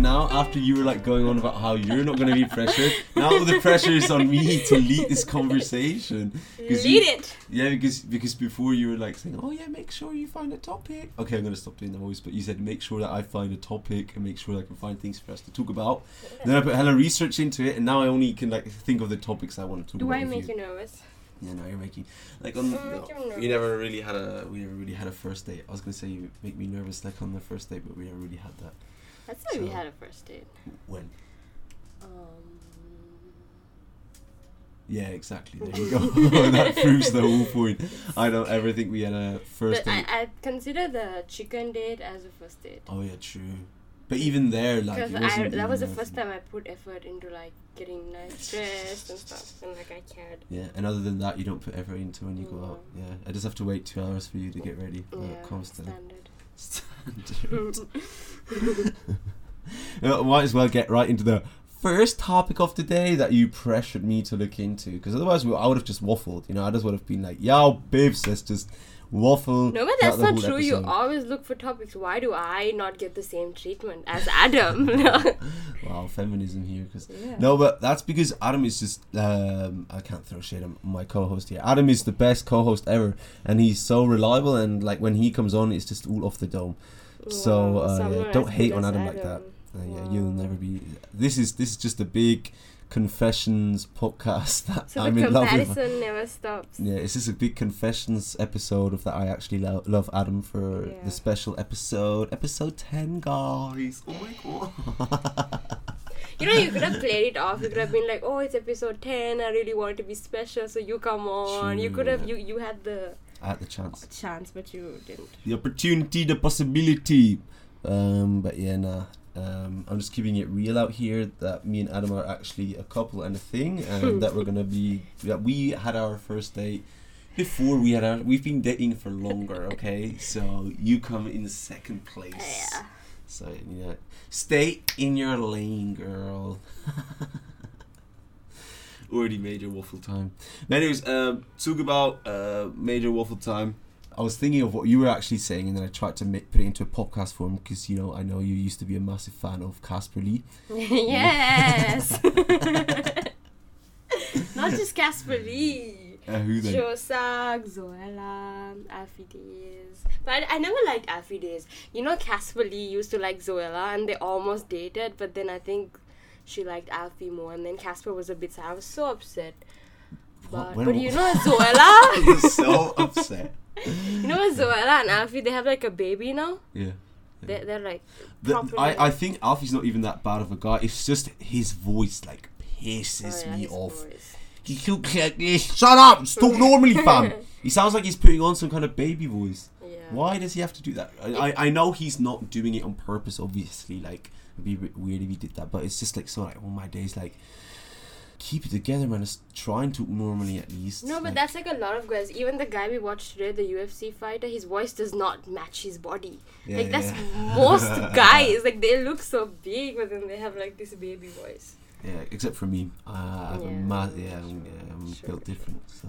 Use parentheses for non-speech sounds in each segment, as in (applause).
now after you were like going on about how you're not going to be pressured, now the pressure is on me to lead this conversation. Lead you- it. Yeah, because because before you were like saying, "Oh yeah, make sure you find a topic." Okay, I'm gonna stop doing that voice, but you said make sure that I find a topic and make sure that I can find things for us to talk about. Then I put a hella research into it, and now I only can like think of the topics I want to talk Do about. I make you. you nervous? Yeah, now you're making like on. Mm, you we never really had a we never really had a first date. I was gonna say you make me nervous like on the first date, but we never really had that. That's why we So- had a first date. When? Um, Yeah, exactly. There you go. (laughs) (laughs) that proves the whole point. I don't ever think we had a first but I, date. I consider the chicken date as a first date. oh yeah, true. But even there, like, Because I that was the first time I put effort into like getting nice (laughs) dressed and stuff, and like I cared. Yeah, and other than that, you don't put effort into when you go out. Yeah, I just have to wait two hours for you to get ready. yeah, standard. (laughs) might as well get right into the first topic of the day that you pressured me to look into, because otherwise I would have just waffled. You know, I just would have been like, "Yo, babes, let's just waffle." No, but that's not true. You always look for topics. Why do I not get the same treatment as Adam? (laughs) Wow, feminism here, because Yeah. No, but that's because Adam is just. Um, I can't throw shade on my co-host here. Adam is the best co-host ever, and he's so reliable. And like when he comes on, it's just all off the dome. So uh, yeah, don't hate on as Adam like that. Adam. Uh, yeah, you'll never be. This is this is just a big confessions podcast (laughs) that So I'm the in love with. comparison never stops. Yeah, it's just a big confessions episode of that I actually lo- love Adam for Yeah. the special episode, episode ten, guys. Oh my god. You know, you could have (laughs) played it off. You could have been like, "Oh, it's episode ten. I really want it to be special, so you come on." you could have you you had the I had the chance. chance, but you didn't. the opportunity, the possibility. Um, but yeah, nah. Um, I'm just keeping it real out here that me and Adam are actually a couple and a thing, and (laughs) that we're gonna be that we had our first date before we had our. We've been dating for longer, okay? So you come in second place. Yeah. So yeah, stay in your lane, girl. (laughs) Already major waffle time. Anyways, um, talk about uh, major waffle time. I was thinking of what you were actually saying, and then I tried to make, put it into a podcast form because you know I know you used to be a massive fan of Casper Lee. (laughs) yes. (laughs) Not just Casper Lee. Uh, who then? Joe Sugg, Zoella, Alfie Deyes. But I, I never liked Alfie Deyes. You know, Casper Lee used to like Zoella and they almost dated, but then I think she liked Alfie more and then Casper was a bit sad. I was so upset. But, but you know, I (laughs) Zoella, was so upset. You know, Zoella and Alfie, they have like a baby now. Yeah. They're, they're like, The, I, I think Alfie's not even that bad of a guy. It's just his voice like pisses oh, yeah, me off. voice. He looks like this. Shut up! Talk (laughs) normally, fam. He sounds like he's putting on some kind of baby voice. Yeah. Why does he have to do that? I, I, I know he's not doing it on purpose. Obviously, like it'd be weird if he did that. But it's just like so. Like all my days, like keep it together, man. It's trying to normally at least. No, but Like, that's like a lot of guys. Even the guy we watched today, the UFC fighter, his voice does not match his body. Yeah, like that's yeah. (laughs) most guys. Like they look so big, but then they have like this baby voice. Yeah, except for me. Uh, I have a Yeah, ma- yeah, I'm, yeah, I'm sure. built different. So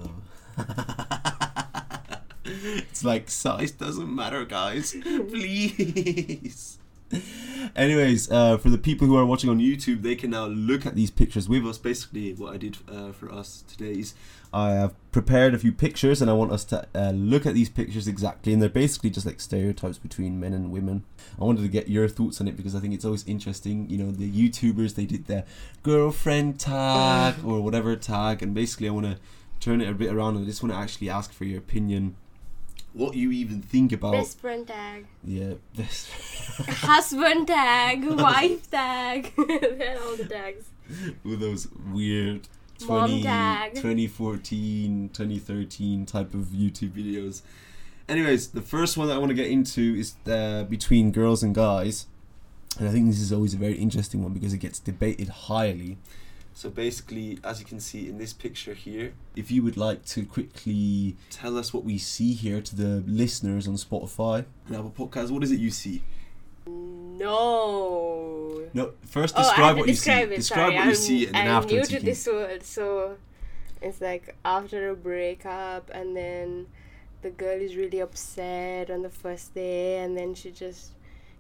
(laughs) it's like size doesn't matter, guys. (laughs) Please. (laughs) Anyways, uh, for the people who are watching on YouTube, they can now look at these pictures with us. Basically, what I did uh, for us today is I have prepared a few pictures, and I want us to uh, look at these pictures exactly. And they're basically just like stereotypes between men and women. I wanted to get your thoughts on it because I think it's always interesting. You know, the YouTubers they did their girlfriend tag or whatever tag, and basically I want to turn it a bit around and I just want to actually ask for your opinion. What you even think about? Best friend tag, Yeah, best. (laughs) husband tag, (laughs) wife tag. (laughs) all the tags. with those weird Mom 20, 2014, 2013 type of YouTube videos. Anyways, the first one that I want to get into is uh, between girls and guys. And I think this is always a very interesting one because it gets debated highly. So basically, as you can see in this picture here, if you would like to quickly tell us what we see here to the listeners on Spotify and Apple Podcasts, what is it you see? No. No, first Oh, I describe what you see. it. Describe sorry. what you I'm, see, and then I'm afterwards new to can. this world, so it's like after a breakup, and then the girl is really upset on the first day, and then she just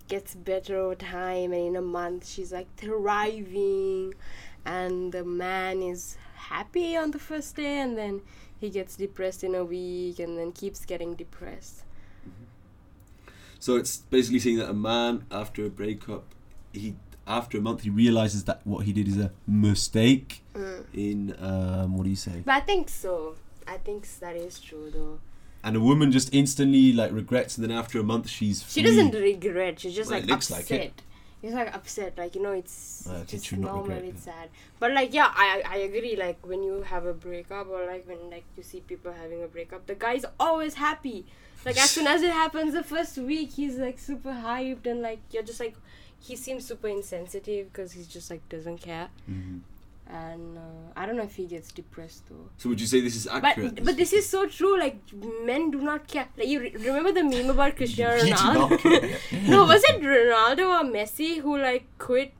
gets better over time, and in a month she's like thriving, and the man is happy on the first day, and then he gets depressed in a week, and then keeps getting depressed. So it's basically saying that a man after a breakup, he after a month he realizes that what he did is a mistake. Mm. In um, what do you say? But I think so. I think that is true though. And a woman just instantly like regrets, and then after a month she's She free. doesn't regret. She's just Well, like it looks upset. like it. It's like upset, like you know, it's Uh, it's just normal. It's sad, but like yeah, I I agree. Like when you have a breakup, or like when like you see people having a breakup, the guy's always happy. Like as soon as it happens, the first week he's like super hyped, and like you're just like, he seems super insensitive because he's just like doesn't care. Mhm. And uh, I don't know if he gets depressed though. So would you say this is accurate? But but this is so true. Like men do not care. Like you re- remember the meme about Cristiano (laughs) Ronaldo? (laughs) no, was it Ronaldo or Messi who like quit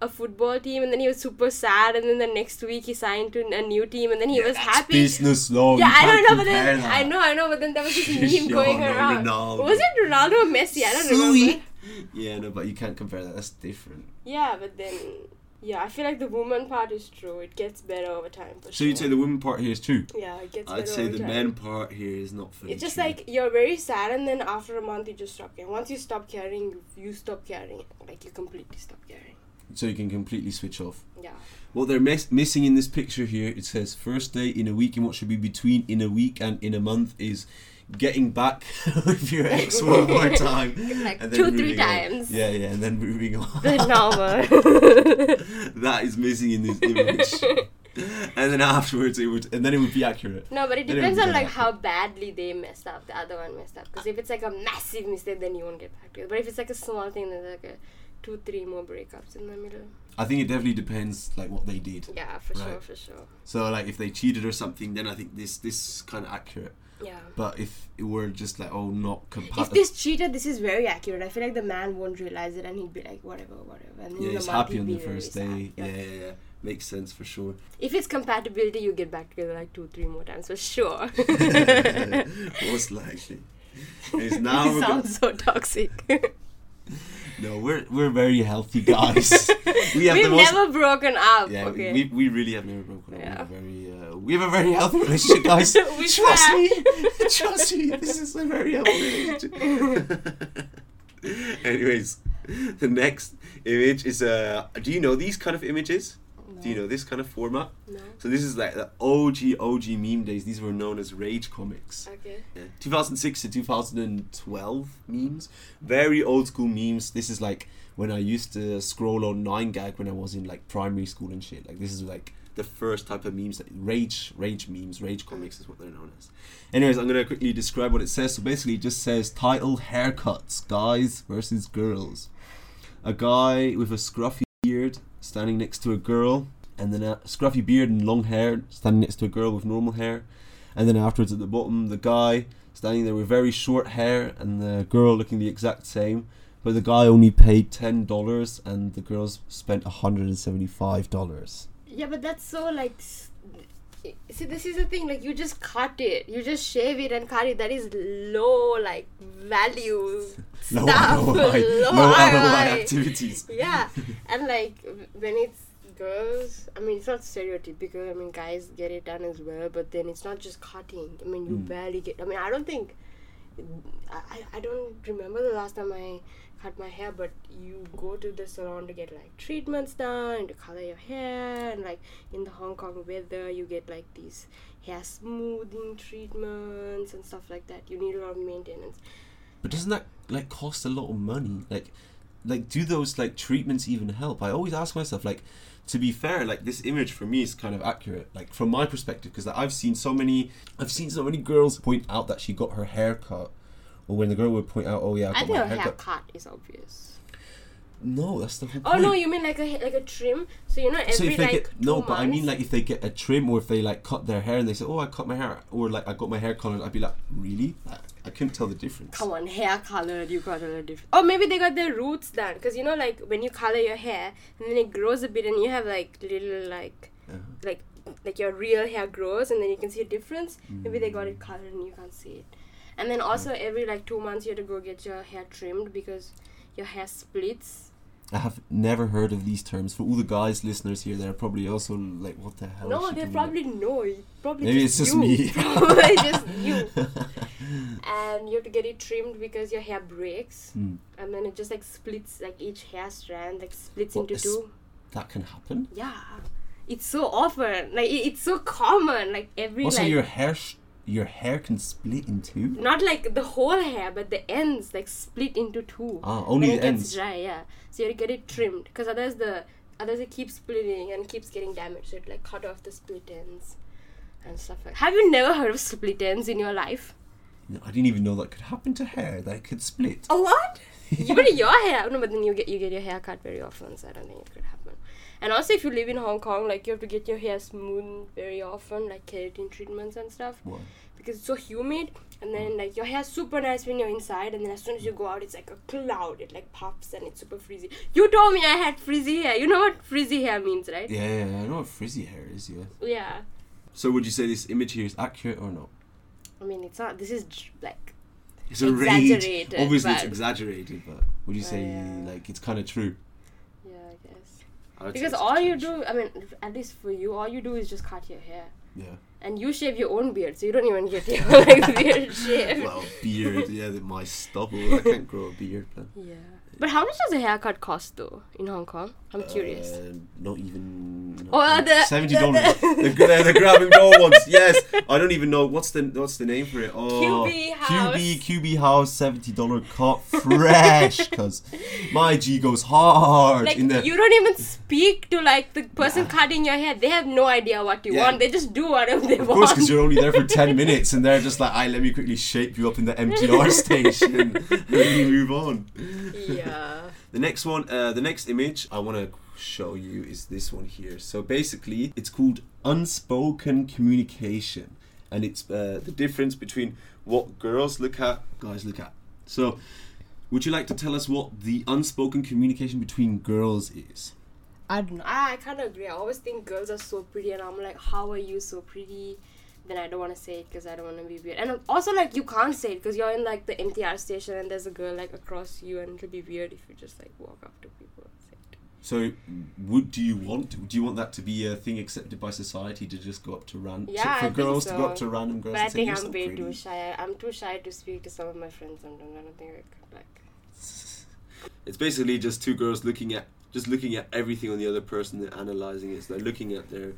a football team and then he was super sad and then the next week he signed to a new team and then he Yeah, was that's happy. Business law. yeah, I don't know, but then I know, I know, but then there was this meme going around. Ronaldo. Was it Ronaldo or Messi? I don't Sui. remember. Yeah, no, but you can't compare that. That's different. Yeah, but then yeah, I feel like the woman part is true. It gets better over time for So sure. you'd say the woman part here is true. yeah, it gets better I'd say the time. men part here is not fully It's just true. like you're very sad, and then after a month, you just stop caring. Once you stop caring, you, you stop caring. Like you completely stop caring. so you can completely switch off. Yeah. What they're miss- missing in this picture here, it says first day in a week, and what should be between in a week and in a month is getting back (laughs) with your ex one more (laughs) time. Like and then two, three moving on. times. Yeah, yeah, and then moving on. The normal. (laughs) that is missing in this image. and then afterwards, it would, and then it would be accurate. no, but it it depends would on like accurate. how badly they messed up. The other one messed up. Because if it's like a massive mistake, then you won't get back to it. But if it's like a small thing, then like a two, three more breakups in the middle. I think it definitely depends, like what they did. Yeah, for sure, for sure. So, like if they cheated or something, then I think this this is kind of accurate. Yeah. But if it were just like oh not If compatible, this cheated, this is very accurate. I feel like the man won't realize it, and he'd be like, whatever, whatever. And then yeah, he's happy on the first day. Yeah, yeah, yeah, makes sense for sure. If it's compatibility, you get back together like two, three more times for sure. (laughs) Most likely. (laughs) It's now it sounds so toxic. (laughs) no, we're we're very healthy guys. (laughs) we have We've the most. never broken up. yeah, okay. we, we really have never broken up. We Yeah. have a very uh, we have a very healthy relationship, guys. (laughs) We Trust me, (laughs) trust me. This is a very healthy relationship. Anyways, the next image is uh. Do you know these kind of images? Do you know this kind of format? No. So this is like the OG OG meme days. These were known as rage comics. Okay. Yeah. 2006 to 2012 memes. Very old school memes. This is like when I used to scroll on 9gag when I was in like primary school and shit. Like this is like the first type of memes that rage rage memes, rage comics is what they're known as. Anyways, I'm gonna quickly describe what it says. So basically it just says title haircuts, guys versus girls. A guy with a scruffy standing next to a girl, and then a scruffy beard and long hair standing next to a girl with normal hair, and then afterwards at the bottom, the guy standing there with very short hair and the girl looking the exact same, but the guy only paid ten dollars and the girls spent hundred and seventy-five dollars. Yeah, but that's so like. See, this is the thing. Like, you just cut it. You just shave it and cut it. That is low, like value (laughs) Low stuff. ROI, (laughs) low low ROI. activities. (laughs) yeah and like when it's girls i mean it's not stereotypical i mean guys get it done as well but then it's not just cutting i mean you Mm. barely get i mean i don't think I, I- don't remember the last time i cut my hair but you go to the salon to get like treatments done to color your hair and like in the hong kong weather you get like these hair smoothing treatments and stuff like that you need a lot of maintenance But doesn't that like cost a lot of money? Like, like do those like treatments even help? I always ask myself like. To be fair, like this image for me is kind of accurate, like from my perspective, because I've seen so many, I've seen so many girls point out that she got her hair cut, or when the girl would point out, "Oh yeah, I i got think my a hair cut." haircut is obvious No, that's the whole Oh point. no, you mean like a like a trim? So you know every so if they like get no, two but I mean like if they get a trim or if they like cut their hair and they say, "Oh, I cut my hair," or like I got my hair colored, I'd be like, "Really?" I, I couldn't tell the difference. Come on, hair colored, you got a little different. Or maybe they got their roots done, because you know, like when you color your hair and then it grows a bit, and you have like little like Uh-huh. like like your real hair grows, and then you can see a difference. Maybe they got it colored and you can't see it. And then also every like two months you have to go get your hair trimmed because your hair splits. I have never heard of these terms. For all the guys listeners here, they're probably also like, "What the hell?" no, they doing?" probably know. Probably Maybe just it's just you. me. (laughs) probably (laughs) just you. (laughs) And you have to get it trimmed because your hair breaks, Hmm. and then it just like splits. Like each hair strand like splits What, into two. that can happen. Yeah, it's so often. Like it, it's so common. Like every Also, like your hair, sh- your hair can split in two. not like the whole hair, but the ends like split into two. Ah, only when the it gets ends. dry, yeah. So you get it trimmed because otherwise the otherwise it keeps splitting and keeps getting damaged. So it like cut off the split ends and stuff like. Have you never heard of split ends in your life? No, I didn't even know that could happen to hair. That it could split. A what? (laughs) Even your hair. No, but then you get you get your hair cut very often, so I don't think it could happen. And also, if you live in Hong Kong, like you have to get your hair smoothed very often, like keratin treatments and stuff, What? because it's so humid. And then like your hair's super nice when you're inside, and then as soon as you go out, it's like a cloud. It like puffs and it's super frizzy. You told me I had frizzy hair. You know what frizzy hair means, right? Yeah, yeah, yeah, I know what frizzy hair is. Yeah. Yeah. So, would you say this image here is accurate or not? I mean, it's not. This is j- like It's a range. Exaggerated, Obviously, it's exaggerated, but would you oh, say yeah. like it's kind of true? yeah, I guess. I would say Because it's all you do, I mean, at least for you, all you do is just cut your hair. Yeah. And you shave your own beard, so you don't even get your (laughs) like, beard (laughs) shaved. Well, beard. Yeah, my stubble. I can't grow a beard, man. yeah. But how much does a haircut cost though in Hong Kong? I'm curious. Uh, not even. not Oh, (laughs) (laughs) uh, the- seventy dollars. the- The, the, the grab and go ones. Yes, I don't even know what's the what's the name for it. Oh, QB House. QB QB House seventy dollar cut fresh. Cause my G goes hard like in the. you don't even speak to like the person cutting your hair. They have no idea what you Yeah. want. They just do whatever they of want. course, because you're only there for ten (laughs) minutes, and they're just like, "I let me quickly shape you up in the MTR station, and we move on." yeah. The next one, uh, the next image I want to show you is this one here. So basically, it's called unspoken communication, and it's uh, the difference between what girls look at, guys look at. So, would you like to tell us what the unspoken communication between girls is? I don't know. I, I kind of agree. I always think girls are so pretty, and I'm like, how are you so pretty? Then I don't want to say it because I don't want to be weird. And also, like, you can't say it because you're in like the MTR station and there's a girl like across you, and it'll be weird if you just like walk up to people and say it. So, would do you want do you want that to be a thing accepted by society to just go up to random Yeah, I for think girls to go up to random girls But I and say think you're I'm so way pretty? too shy. I'm too shy to speak to some of my friends sometimes. I don't think I could like. It's basically just two girls looking at just looking at everything on the other person and analyzing it. So they're looking at their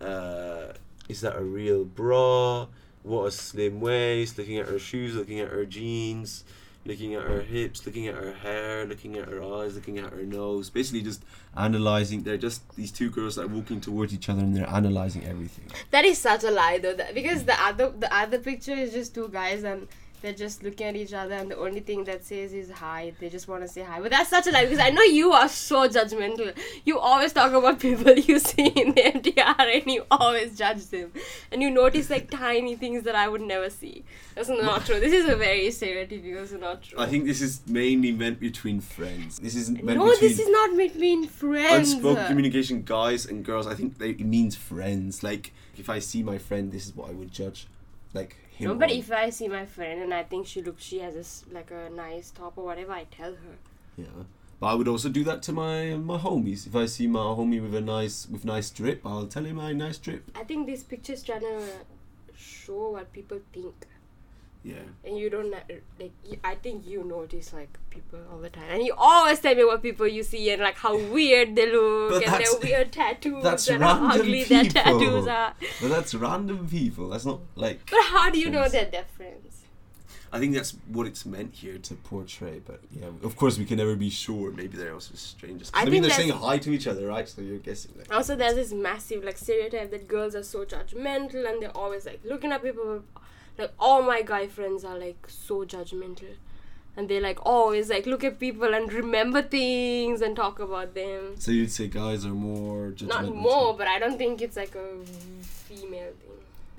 uh, is that a real bra? What a slim waist. Looking at her shoes. Looking at her jeans. Looking at her hips. Looking at her hair. Looking at her eyes. Looking at her nose. Basically, just analyzing. They're just these two girls that are walking towards each other and they're analyzing everything. That is such a lie though, that, because the other the other picture is just two guys and they're just looking at each other and the only thing that says is hi. They just want to say hi. But that's such a lie because I know you are so judgmental. You always talk about (laughs) people you see in the MTR and you always judge them. And you notice like tiny things that I would never see. That's not true. This is a very stereotypical, it's not true. I think this is mainly meant between friends. This isn't meant no, this is not between friends. unspoken communication guys and girls i think they, it means friends like if i see my friend this is what i would judge like him No, but if I see my friend and I think she looks, she has a like a nice top or whatever, I tell her. yeah. But i would also do that to my my homies. If i see my homie with a nice with nice drip i'll tell him my nice drip. I think this picture is trying to show what people think, yeah and you don't like. I think you notice like people all the time, and you always tell me what people you see and like how weird they look and their weird tattoos that's and how ugly their people. tattoos are. but that's random people that's not like But how do you know Friends. that they're friends? i think that's what it's meant here to portray but yeah of course we can never be sure maybe they're also strangers. I i, mean they're saying hi to each other right so you're guessing like Also, there's this massive like stereotype that girls are so judgmental and they're always like looking at people. Like all my guy friends are like so judgmental, and they like always like look at people and remember things and talk about them. so you'd say guys are more just Not more, but I don't think it's like a female thing.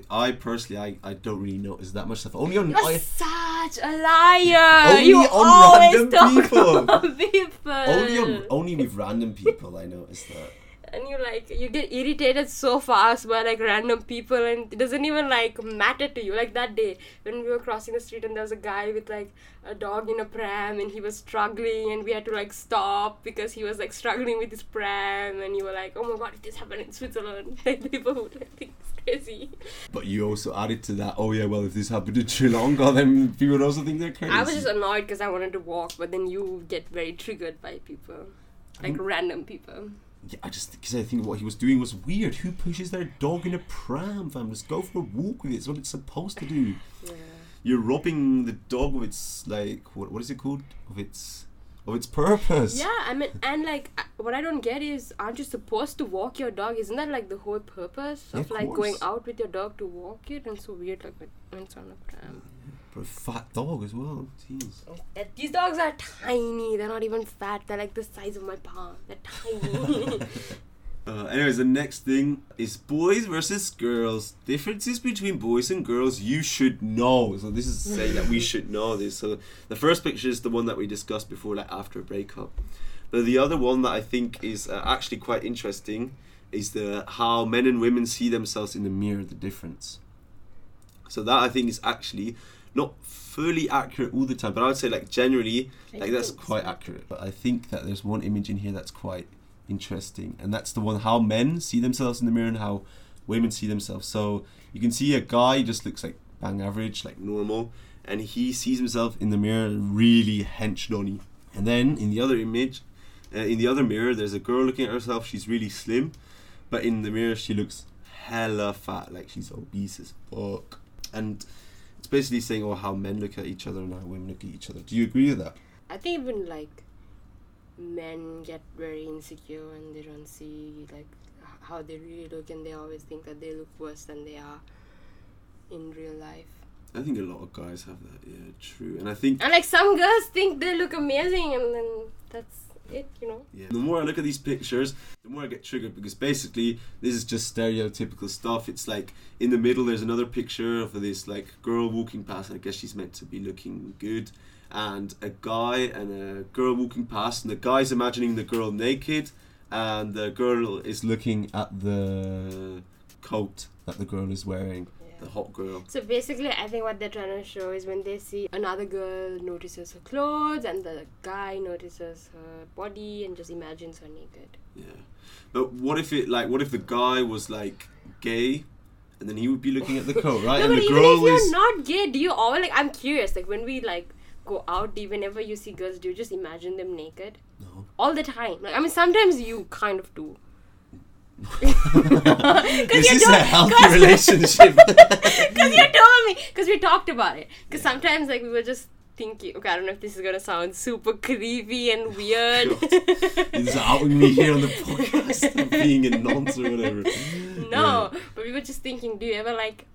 I personally, I, I don't really notice that much stuff. Only on You're I, such a liar. Only you on always random talk (laughs) people. people. only on, only with random people I notice that. And you like you get irritated so fast by like random people and it doesn't even like matter to you like that day when we were crossing the street and there was a guy with like a dog in a pram and he was struggling and we had to like stop because he was like struggling with his pram and you were like oh my god if this happened in switzerland (laughs) like people would like, think it's crazy But you also added to that. Oh yeah, well if this happened in Sri Lanka, (laughs) then people would also think they're crazy. i was just annoyed because i wanted to walk but then you get very triggered by people like Mm. random people Yeah, I just because I think what he was doing was weird. Who pushes their dog in a pram, fam? Just go for a walk with it. It's what it's supposed to do. yeah You're robbing the dog of its like what what is it called? Of its of its purpose. Yeah, I mean, and like, what I don't get is, aren't you supposed to walk your dog? Isn't that like the whole purpose Yeah, of of like going out with your dog to walk it? And so weird, like when when it's on a pram. For a fat dog as well. Jeez. Uh, These dogs are tiny. They're not even fat. They're like the size of my palm. They're tiny. (laughs) Uh, anyways, the next thing is boys versus girls. Differences between boys and girls you should know. So this is saying that we should know this. So the first picture is the one that we discussed before, like after a breakup. But the other one that I think is uh, actually quite interesting is the how men and women see themselves in the mirror. The difference. So that I think is actually not fully accurate all the time, but I would say like generally like that's quite accurate. But I think that there's one image in here that's quite interesting, and that's the one how men see themselves in the mirror and how women see themselves. So you can see a guy just looks like bang average, like normal, and he sees himself in the mirror really hench donny. And then in the other image, uh, in the other mirror, there's a girl looking at herself. She's really slim, but in the mirror she looks hella fat, like she's obese as fuck. And it's basically saying, oh, how men look at each other and how women look at each other. Do you agree with that? I think even like men get very insecure and they don't see like how they really look, and they always think that they look worse than they are in real life. I think a lot of guys have that. Yeah, true. And I think And like some girls think they look amazing, and then that's it, you know. Yeah. The more I look at these pictures, the more I get triggered because basically this is just stereotypical stuff. It's like in the middle there's another picture of this like girl walking past. I guess she's meant to be looking good, and a guy and a girl walking past, and the guy's imagining the girl naked, and the girl is looking at the coat that the girl is wearing, the hot girl. So basically, I think what they're trying to show is when they see another girl notices her clothes and the guy notices her body and just imagines her naked. Yeah. But what if it like what if the guy was like gay, and then he would be looking at the coat, right? (laughs) no, and but the even girl if you're was. not gay, do you always like? I'm curious. Like when we like go out, do you- whenever you see girls, do you just imagine them naked No. all the time? Like I mean, sometimes you kind of do. (laughs) Is (laughs) you're this (laughs) doing- a healthy relationship? Because you told me. Because we talked about it. Because sometimes like we were just thinking. Okay, I don't know if this is gonna sound super creepy and weird. He's outing me here on the podcast of being a nonce or whatever. No, but we were just thinking. Do you ever like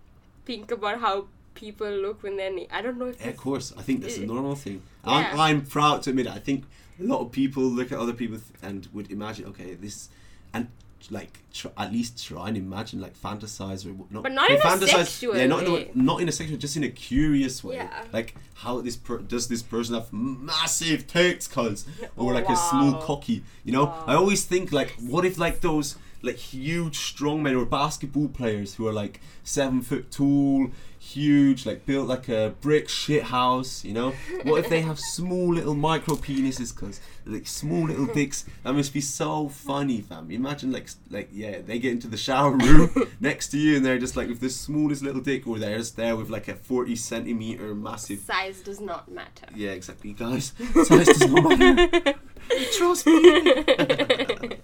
think about how people look when they're? I don't know if. Yeah, of course. I think that's a normal thing. Yeah. I'm, I'm proud to admit it. I think a lot of people look at other people th- and would imagine, okay, this, and like tr- at least try and imagine, like fantasize or not. But not okay, in a fantasize- sexual Yeah, not in a, not in a sexual, just in a curious way. Yeah. Like how this per- does this person have massive tits, cuz, or like a small cocky. You know, Wow. I always think like, what if like those like huge strong men or basketball players who are like seven foot tall, huge, like built like a brick shit house, you know? What if they have (laughs) small little micro penises, cuz like small little dicks? That must be so funny, fam. Imagine like like yeah, they get into the shower room (laughs) next to you and they're just like with the smallest little dick, or they're just there with like a forty centimeter massive. Size does not matter. Yeah, exactly, guys. Size does not matter. (laughs) Trust me.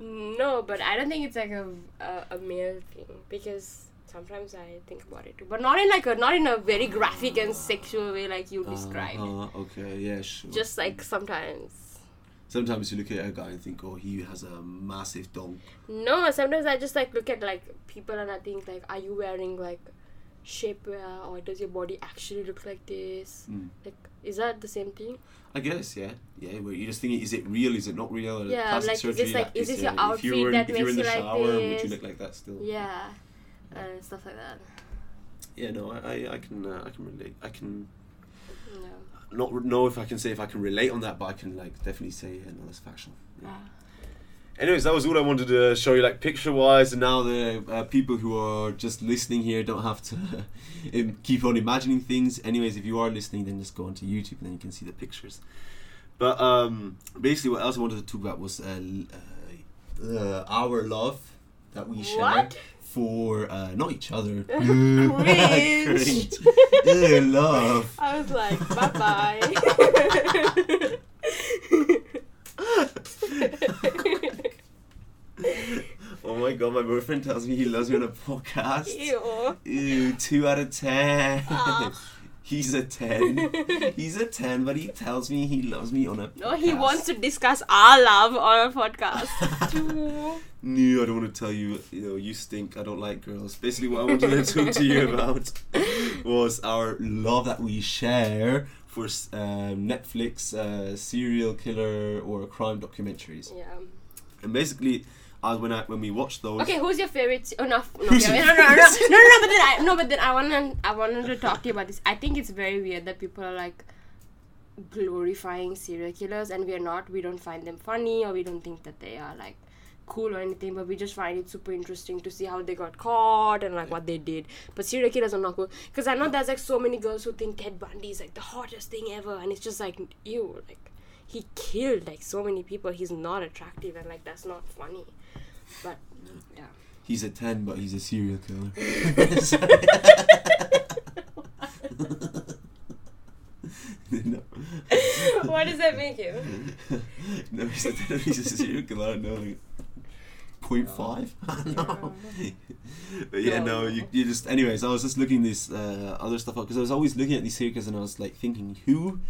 no, but I don't think it's like a, a a male thing because sometimes I think about it too, but not in like a not in a very graphic and sexual way like you described. Uh, okay, yeah, sure. Just like sometimes. Sometimes you look at a guy and think, oh, he has a massive dong. No, sometimes I just like look at like people and I think like, are you wearing like shapewear or does your body actually look like this? Mm. Like, is that the same thing? I guess, yeah, yeah. Where you just thinking, is it real? Is it not real? Or Yeah, like, is this, like, is this your uh, outfit in, that if you were in the makes you like shower, would you this? look like that still? Yeah, and stuff like that. Yeah, no, I, I, I can, uh, I can relate. I can Yeah. not re- know if I can say if I can relate on that, but I can like definitely say, yeah, no, that's factual. Yeah. Ah. Anyways, that was all I wanted to show you, like picture wise, and now the uh, people who are just listening here don't have to (laughs) keep on imagining things. Anyways, if you are listening, then just go onto YouTube and then you can see the pictures. But um, basically, what else I wanted to talk about was uh, uh, uh, our love that we share What? For uh, not each other. (laughs) Cringe. (laughs) Ew, love. I was like, bye bye. (laughs) Oh my god, my boyfriend tells me he loves me on a podcast. Ew. Ew, two out of ten. He's a ten. (laughs) He's a ten, but he tells me he loves me on a. No, he wants to discuss our love on a podcast. (laughs) No, I don't want to tell you. You know, you stink. I don't like girls. Basically, what I wanted to talk to you (laughs) about was our love that we share for um, Netflix uh, serial killer or crime documentaries. yeah. And basically, uh, when I when we watched those. Okay, who's your favorite? Oh no, no, Who's okay, (laughs) no, no, no, no, no, no, But then I no, but then I wanted I wanted to talk to you about this. I think it's very weird that people are like glorifying serial killers, and we are not. We don't find them funny, or we don't think that they are like cool or anything. But we just find it super interesting to see how they got caught and like what they did. But serial killers are not cool because I know there's like so many girls who think Ted Bundy is like the hottest thing ever, and it's just like ew, like he killed like so many people. He's not attractive, and like that's not funny. But yeah. He's a 10, but he's a serial killer. (laughs) (laughs) no. what does that make you? (laughs) no, he's a 10, he's a serial killer. Don't. Like, 0.5? I don't know. but yeah, no, No. you, you just. Anyways, I was just looking this uh, other stuff up because I was always looking at these killers and I was like thinking, who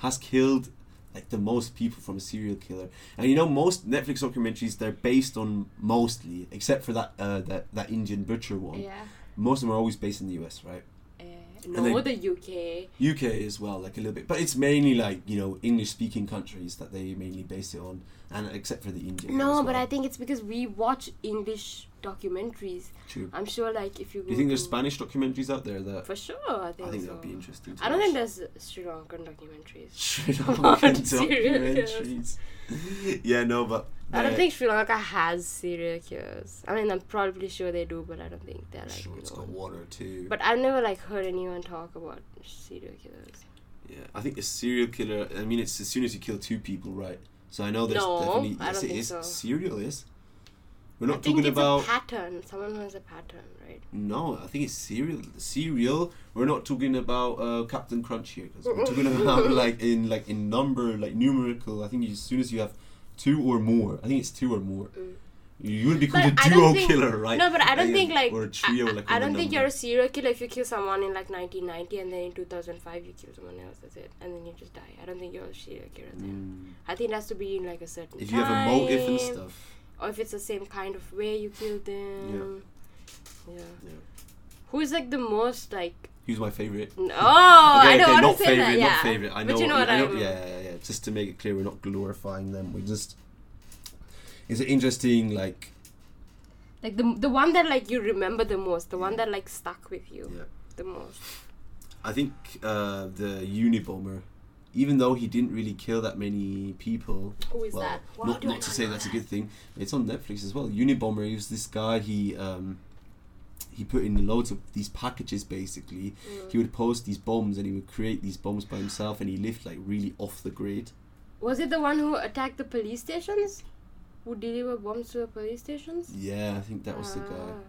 has killed like the most people from a serial killer? And you know, most Netflix documentaries they're based on mostly, except for that uh, that that Indian butcher one. Yeah. Most of them are always based in the US, right? Uh, And no, they- the UK. UK as well, like a little bit, but it's mainly like you know English speaking countries that they mainly base it on, and except for the Indian. No, as but. I think it's because we watch English documentaries. True. I'm sure, like, if you. Do you think there's Spanish documentaries out there that For sure, I think. I think so. that would be interesting? To I don't think there's Sri Lankan documentaries. (laughs) Sri (laughs) Lankan documentaries. yeah, no, but I don't think Sri Lanka has serial killers. I mean, I'm probably sure they do, but I don't think they're like. sure it's got known. one or two. But I've never like heard anyone talk about serial killers. yeah, I think a serial killer. I mean, it's as soon as you kill two people, right? So I know there's No, definitely I yes, don't it think is. so. Serial is. We're not talking about. a pattern. Someone who has a pattern, right? No, I think it's cereal. Cereal. We're not talking about uh, Captain Crunch here. 'cause we're talking (laughs) about like in like in number, like numerical. I think as soon as you have two or more, I think it's two or more. Mm. You would be called But a duo think- killer, right? No, but I don't Like, think like or a trio, I, like I don't think number. you're a serial killer if you kill someone in like 1990 and then in 2005 you kill someone else. That's it, and then you just die. I don't think you're a serial killer then. Mm. I think it has to be in like a certain If you have a motive and time, stuff. Or if it's the same kind of way you killed them. Yeah. Yeah. Who is like the most like? Who's my favorite? (laughs) Oh, I don't not want to say favorite, that. Yeah. not favorite. I know. But you know what I I know, mean. yeah, yeah, yeah. Just to make it clear, we're not glorifying them. We just. It's an interesting, like, Like the the one that like you remember the most, the one that like stuck with you yeah. the most. I think uh, the Unabomber, even though he didn't really kill that many people, Who is well, not not to say that's a good thing. It's on Netflix as well. Unabomber. He was this guy. He um, he put in loads of these packages. Basically, Mm. he would post these bombs and he would create these bombs by himself, and he lived like really off the grid. Was it the one who attacked the police stations? Who delivered bombs to the police stations? Yeah, I think that was the guy. Ah.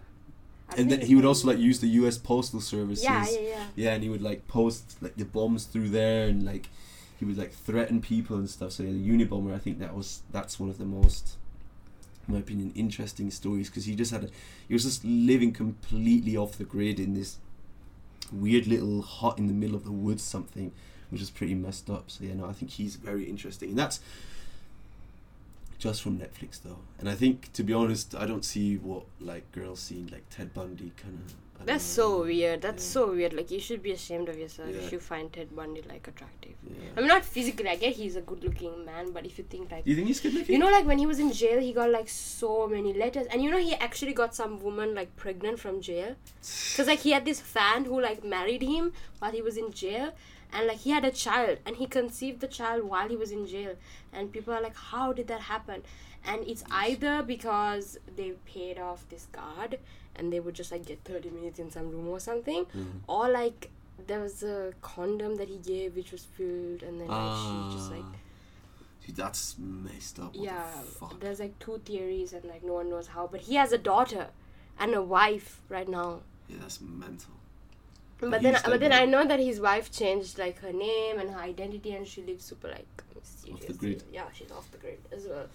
I And then he would also like use the U.S. postal services. Yeah, yeah, yeah. Yeah, and he would like post like the bombs through there, and like he would like threaten people and stuff. So yeah, the Unabomber, I think that was that's one of the most, in my opinion, interesting stories because he just had a, he was just living completely off the grid in this weird little hut in the middle of the woods, something which is pretty messed up. So yeah, no, I think he's very interesting, and that's just from Netflix though. And I think to be honest, I don't see what like girls see like Ted Bundy kind of. That's so weird. That's Yeah. so weird. Like you should be ashamed of yourself Yeah. if you find Ted Bundy like attractive. I Yeah. mean, not physically. I get he's a good-looking man, but if you think like, you think he's good looking? you know, like when he was in jail, he got like so many letters, and you know, he actually got some woman like pregnant from jail. (sighs) Cause like he had this fan who like married him while he was in jail, and like he had a child and he conceived the child while he was in jail and people are like how did that happen and it's either because they paid off this guard and they would just like get 30 minutes in some room or something Mm-hmm. or like there was a condom that he gave which was filled and then like she just like Ah. Dude, that's messed up. What yeah The fuck? there's like two theories and like no one knows how but he has a daughter and a wife right now Yeah, that's mental. but then but then I know that his wife changed like her name and her identity and she lives super like mysterious grid. yeah she's off the grid as well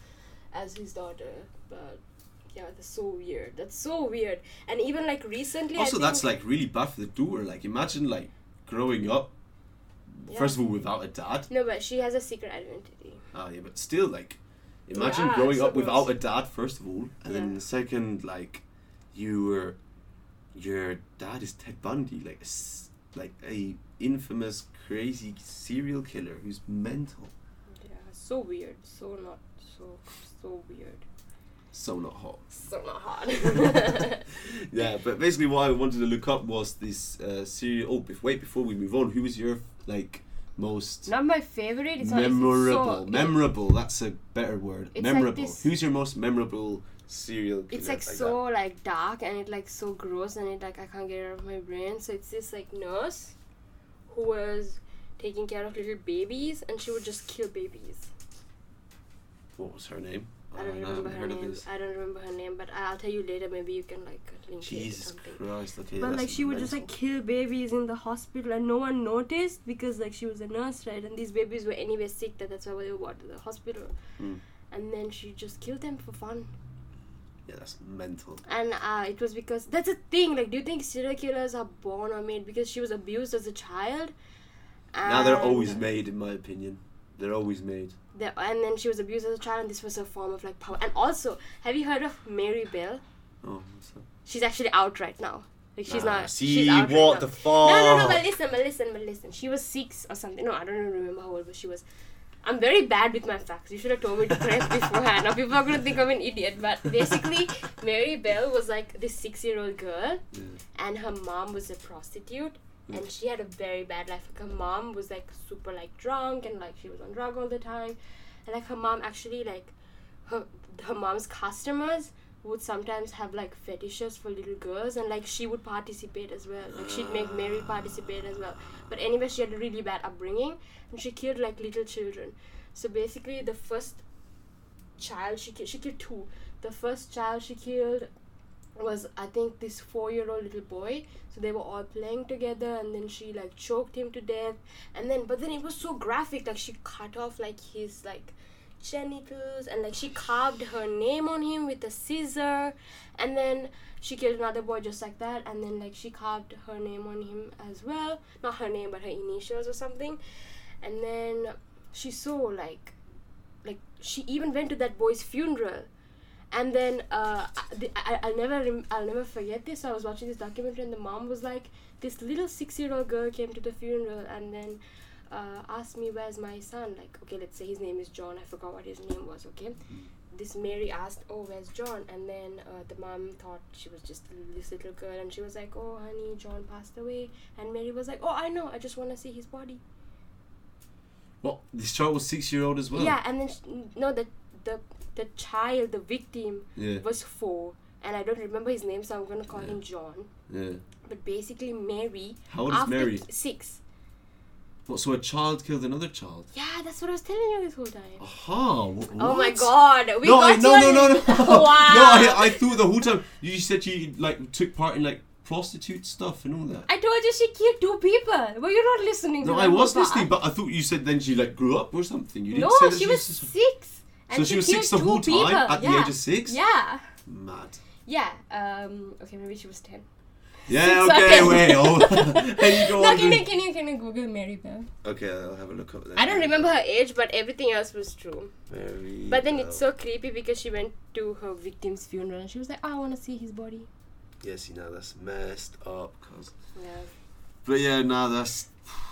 as his daughter but yeah that's so weird that's so weird and even like recently Also, that's like really bad for the doer. Like, imagine like growing up. Yeah. First of all, without a dad. no but she has a secret identity Ah, yeah, but still, like, imagine Yeah, growing up without a dad. First of all, and then Yeah. the second, like, you were, your dad is Ted Bundy, like, a like a infamous crazy serial killer who's mental. yeah so weird so not so so weird So not hot. so not hard (laughs) (laughs) yeah, but basically, what I wanted to look up was this uh, serial. Oh, bef- wait, before we move on, who was your like most not my favorite it's not it's memorable? so, memorable. That's a better word. Like memorable. this- Who's your most memorable serial it's like so like dark and it like so gross and it like I can't get it out of my brain. So it's this like nurse who was taking care of little babies and she would just kill babies. That? What was her name? I don't no, remember haven't her heard of name. this. I don't remember her name, but I'll tell you later. Maybe you can like link it or Jesus something. Christ! Okay, But that's like she would just like kill babies in the hospital and no one noticed because like she was a nurse, right? And these babies were anyway sick that that's why they were brought to the hospital. Mm. And then she just killed them for fun. Yeah, that's mental. And uh, it was because that's a thing. Like, do you think serial killers are born or made because she was abused as a child? now they're always made, in my opinion. They're always made. the- and then she was abused as a child, and this was a form of like power. And also, have you heard of Mary Bell? Oh? She's actually out right now. Like she's Nah, not. See she's out what right the fuck? No, no, no. But listen, but listen, but listen. She was six or something. No, I don't even remember how old, but she was. I'm very bad with my facts. You should have told me to correct (laughs) beforehand. Now people are gonna think I'm an idiot. But basically, Mary Bell was like this six-year-old girl, Yeah. and her mom was a prostitute, and she had a very bad life. Like her mom was like super like drunk, and like she was on drug all the time, and like her mom actually like her her mom's customers would sometimes have like fetishes for little girls and like she would participate as well. Like she'd make mary participate as well. But anyway she had a really bad upbringing and she killed like little children. So basically the first child she killed she killed two. The first child she killed was i think this four year old little boy. So they were all playing together and then she like choked him to death. And then but then it was so graphic like she cut off like his like genitals and like she carved her name on him with a scissor. And then she killed another boy just like that. And then like she carved her name on him as well. Not her name but her initials or something. And then she saw like like she even went to that boy's funeral and then uh, I, I, I'll never rem- I'll never forget this. I was watching this documentary and the mom was like, this little six year old girl came to the funeral and then uh, asked me where's my son. Like, okay, let's say his name is John. I forgot what his name was. Okay, this Mary asked, oh, where's John? And then uh, the mom thought she was just this little girl and she was like, oh, honey, John passed away. And Mary was like, oh, I know. I just want to see his body. Well, This child was six year old as well. Yeah, and then sh- no, the the the child, the victim Yeah. was four, and I don't remember his name, so I'm gonna call Yeah. him John. Yeah. But basically, Mary. How old is Mary? six. What? So a child killed another child. Yeah, that's what I was telling you this whole time. Aha. Oh my god, we no, I, got no, no, no, no, wow. (laughs) (laughs) No, I, I thought the whole time you said she like took part in like prostitute stuff and all that. I told you she killed two people. Well, you're not listening? No, I was listening, but I thought you said then she like grew up or something. You didn't no, say that she was just- six. So and she was six the whole time at the age of six. Yeah, Mad. yeah. Um. Okay, maybe she was ten. Yeah. Six Okay. Wait. Oh. You go No, can you can you can you Google Mary Bell? Okay, I'll have a look up. Then. I don't remember her age, but everything else was true. Very But then well. it's so creepy because she went to her victim's funeral and she was like, oh, I want to see his body. Yeah, see now that's messed up. Cause. Yeah. But yeah, nah, that's.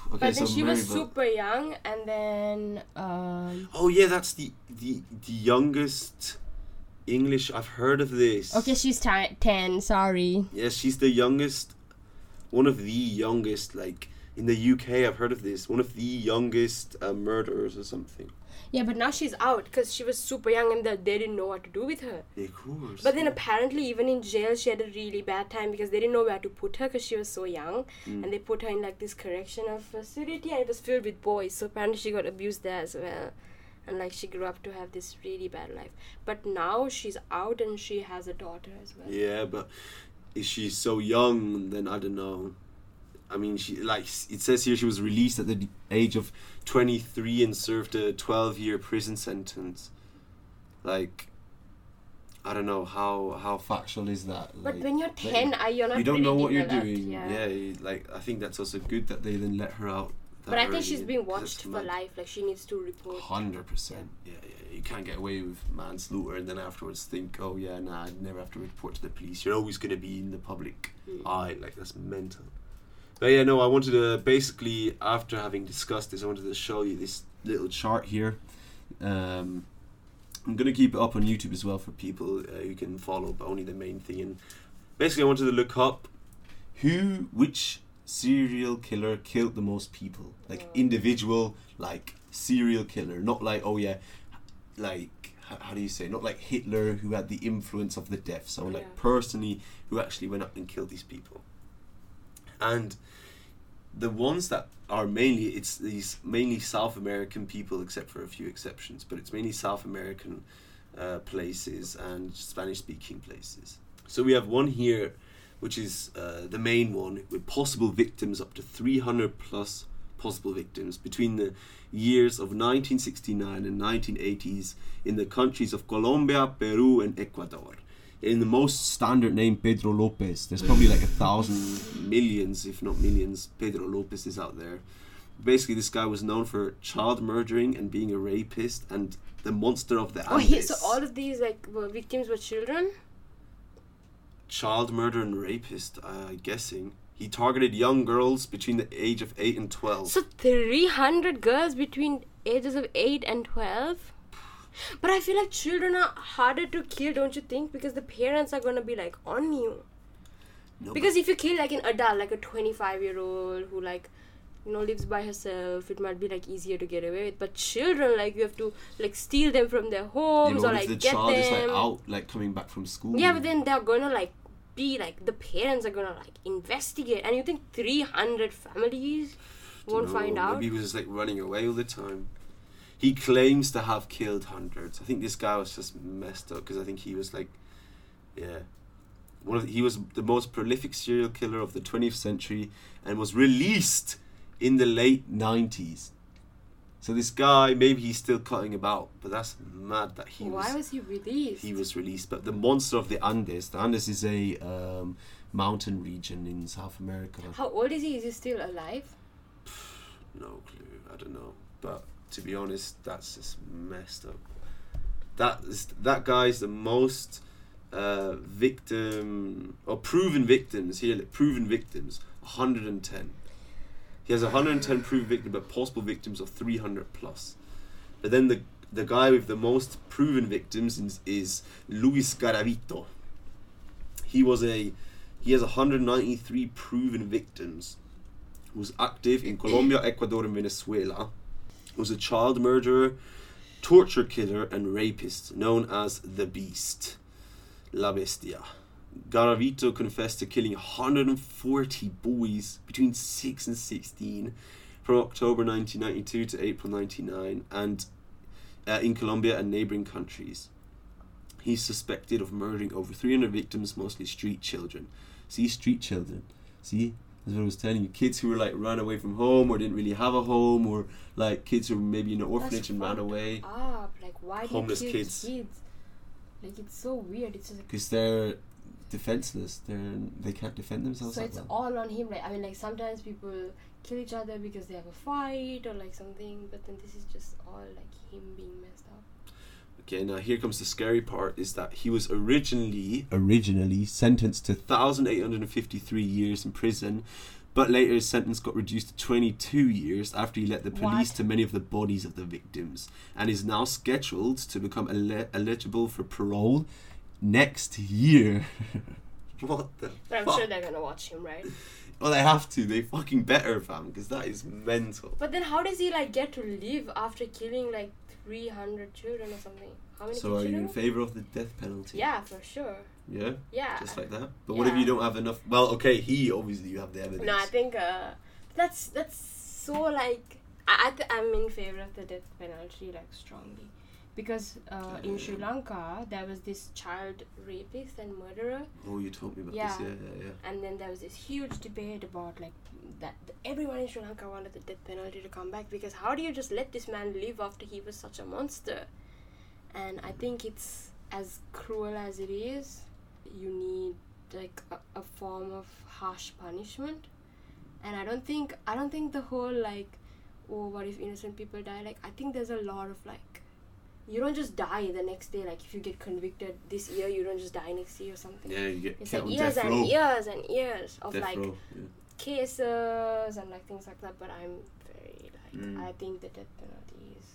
Okay, but then so she was super young, and then um. Oh yeah, that's the the the youngest English. I've heard of this. Okay, she's ti ten. Sorry. Yeah, she's the youngest, one of the youngest like in the UK. I've heard of this. One of the youngest uh, murderers or something. Yeah, but now she's out because she was super young and the, they didn't know what to do with her. Of course. But then apparently, even in jail, she had a really bad time because they didn't know where to put her because she was so young, Mm. and they put her in like this correctional facility, and it was filled with boys. So apparently, she got abused there as well, and like she grew up to have this really bad life. But now she's out and she has a daughter as well. Yeah, but if she's so young, then I don't know. I mean, she like it says here she was released at the age of twenty three and served a twelve year prison sentence. Like, I don't know how how factual is that. But when you're like, ten, uh, you're not. you don't know what you're doing. Yeah. Yeah, like I think that's also good that they then let her out. But I think she's being watched for life. life. Like she needs to report. Hundred percent. Yeah, yeah. You can't get away with manslaughter and then afterwards think, oh yeah, nah, I'd never have to report to the police. You're always gonna be in the public Mm. eye. Like that's mental. But yeah, no, I wanted to basically after having discussed this, I wanted to show you this little chart here. Um, I'm gonna keep it up on YouTube as well for people uh, who can follow, but only the main thing. And basically, I wanted to look up who, which serial killer killed the most people, like individual, like serial killer, not like oh yeah, like how do you say, not like Hitler who had the influence of the death. So like Yeah. personally, who actually went up and killed these people, and the ones that are mainly it's these mainly South American people, except for a few exceptions, but it's mainly South American uh, places and Spanish speaking places. So we have one here, which is uh, the main one with possible victims up to 300 plus possible victims between the years of 1969 and 1980s in the countries of Colombia, Peru, and Ecuador. In the most standard name, Pedro Lopez. There's probably like a thousand millions, if not millions, Pedro Lopez is out there. Basically, this guy was known for child murdering and being a rapist and the monster of the Andes. Oh, he, so all of these like were victims were children. child murder and rapist, uh, guessing. He targeted young girls between the age of 8 and 12. So 300 girls between ages of 8 and 12? But I feel like children are harder to kill, don't you think? Because the parents are gonna be like on you. No, Because if you kill like an adult, like a 25 year old who like, you know, lives by herself, it might be like easier to get away with. But children, like you have to like steal them from their homes know, or like the get child them. is like out, like coming back from school. Yeah, but then they're gonna like be like the parents are gonna like investigate, and you think 300 families won't find out? Maybe he was just like running away all the time. He claims to have killed hundreds. I think this guy was just messed up because I think he was like, yeah, one of the, he was the most prolific serial killer of the 20th century and was released in the late 90s. So this guy, maybe he's still cutting about, but that's mad that he Why was was he released? he was released. But the monster of the Andes, the Andes is a um, mountain region in South America. How old is he? Is he still alive? (sighs) No clue. I don't know. But to be honest, that's just messed up. That is that guy's the most uh, victim or proven victims here. Proven victims, 110. He has 110 proven victims, but possible victims of 300 plus. But then the the guy with the most proven victims is, is Luis Garavito. He was a he has 193 proven victims was active in Colombia, Ecuador, and Venezuela. Was a child murderer, torture killer, and rapist known as the Beast, La Bestia. Garavito confessed to killing 140 boys between 6 and 16 from October 1992 to April 99 and uh, in Colombia and neighboring countries. He's suspected of murdering over 300 victims, mostly street children. See, street children. See, that's what I was telling you. Kids who were like run away from home or didn't really have a home, or like kids who were maybe in an orphanage and ran away Up. Like, why Homeless do you kids. kids? Like, it's so weird. It's just like, because they're defenseless. They're they can't defend themselves. so it's well. all on him. Like, I mean, like sometimes people kill each other because they have a fight or like something, but then this is just all like him being messed up. Okay, now here comes the scary part: is that he was originally originally sentenced to 1,853 years in prison, but later his sentence got reduced to 22 years after he let the police What? to many of the bodies of the victims, and is now scheduled to become ele- eligible for parole next year. (laughs) what the? But I'm fuck? sure they're gonna watch him, right? well, they have to. They fucking better, fam, because that is mental. But then how does he like get to live after killing like 300 children or something? How many So, are you in favor of the death penalty? Yeah, for sure. Yeah. Yeah. Just like that. But what if you don't have enough? Well, okay, he obviously you have the evidence. No, I think uh, that's that's so like I, I th- I'm in favor of the death penalty like strongly because uh, in Sri Lanka there was this child rapist and murderer Oh, you told me about Yeah. this. Yeah, yeah, yeah. and then there was this huge debate about like that everyone in Sri Lanka wanted the death penalty to come back because how do you just let this man live after he was such a monster and I think it's as cruel as it is you need like a, a form of harsh punishment and I don't think I don't think the whole like oh what if innocent people die like I think there's a lot of like you don't just die the next day like if you get convicted this year you don't just die next year or something Yeah, you get it's like years and row. years and years of Death like row. Yeah. cases and like things like that. But I'm very like Mm. I think the death penalty is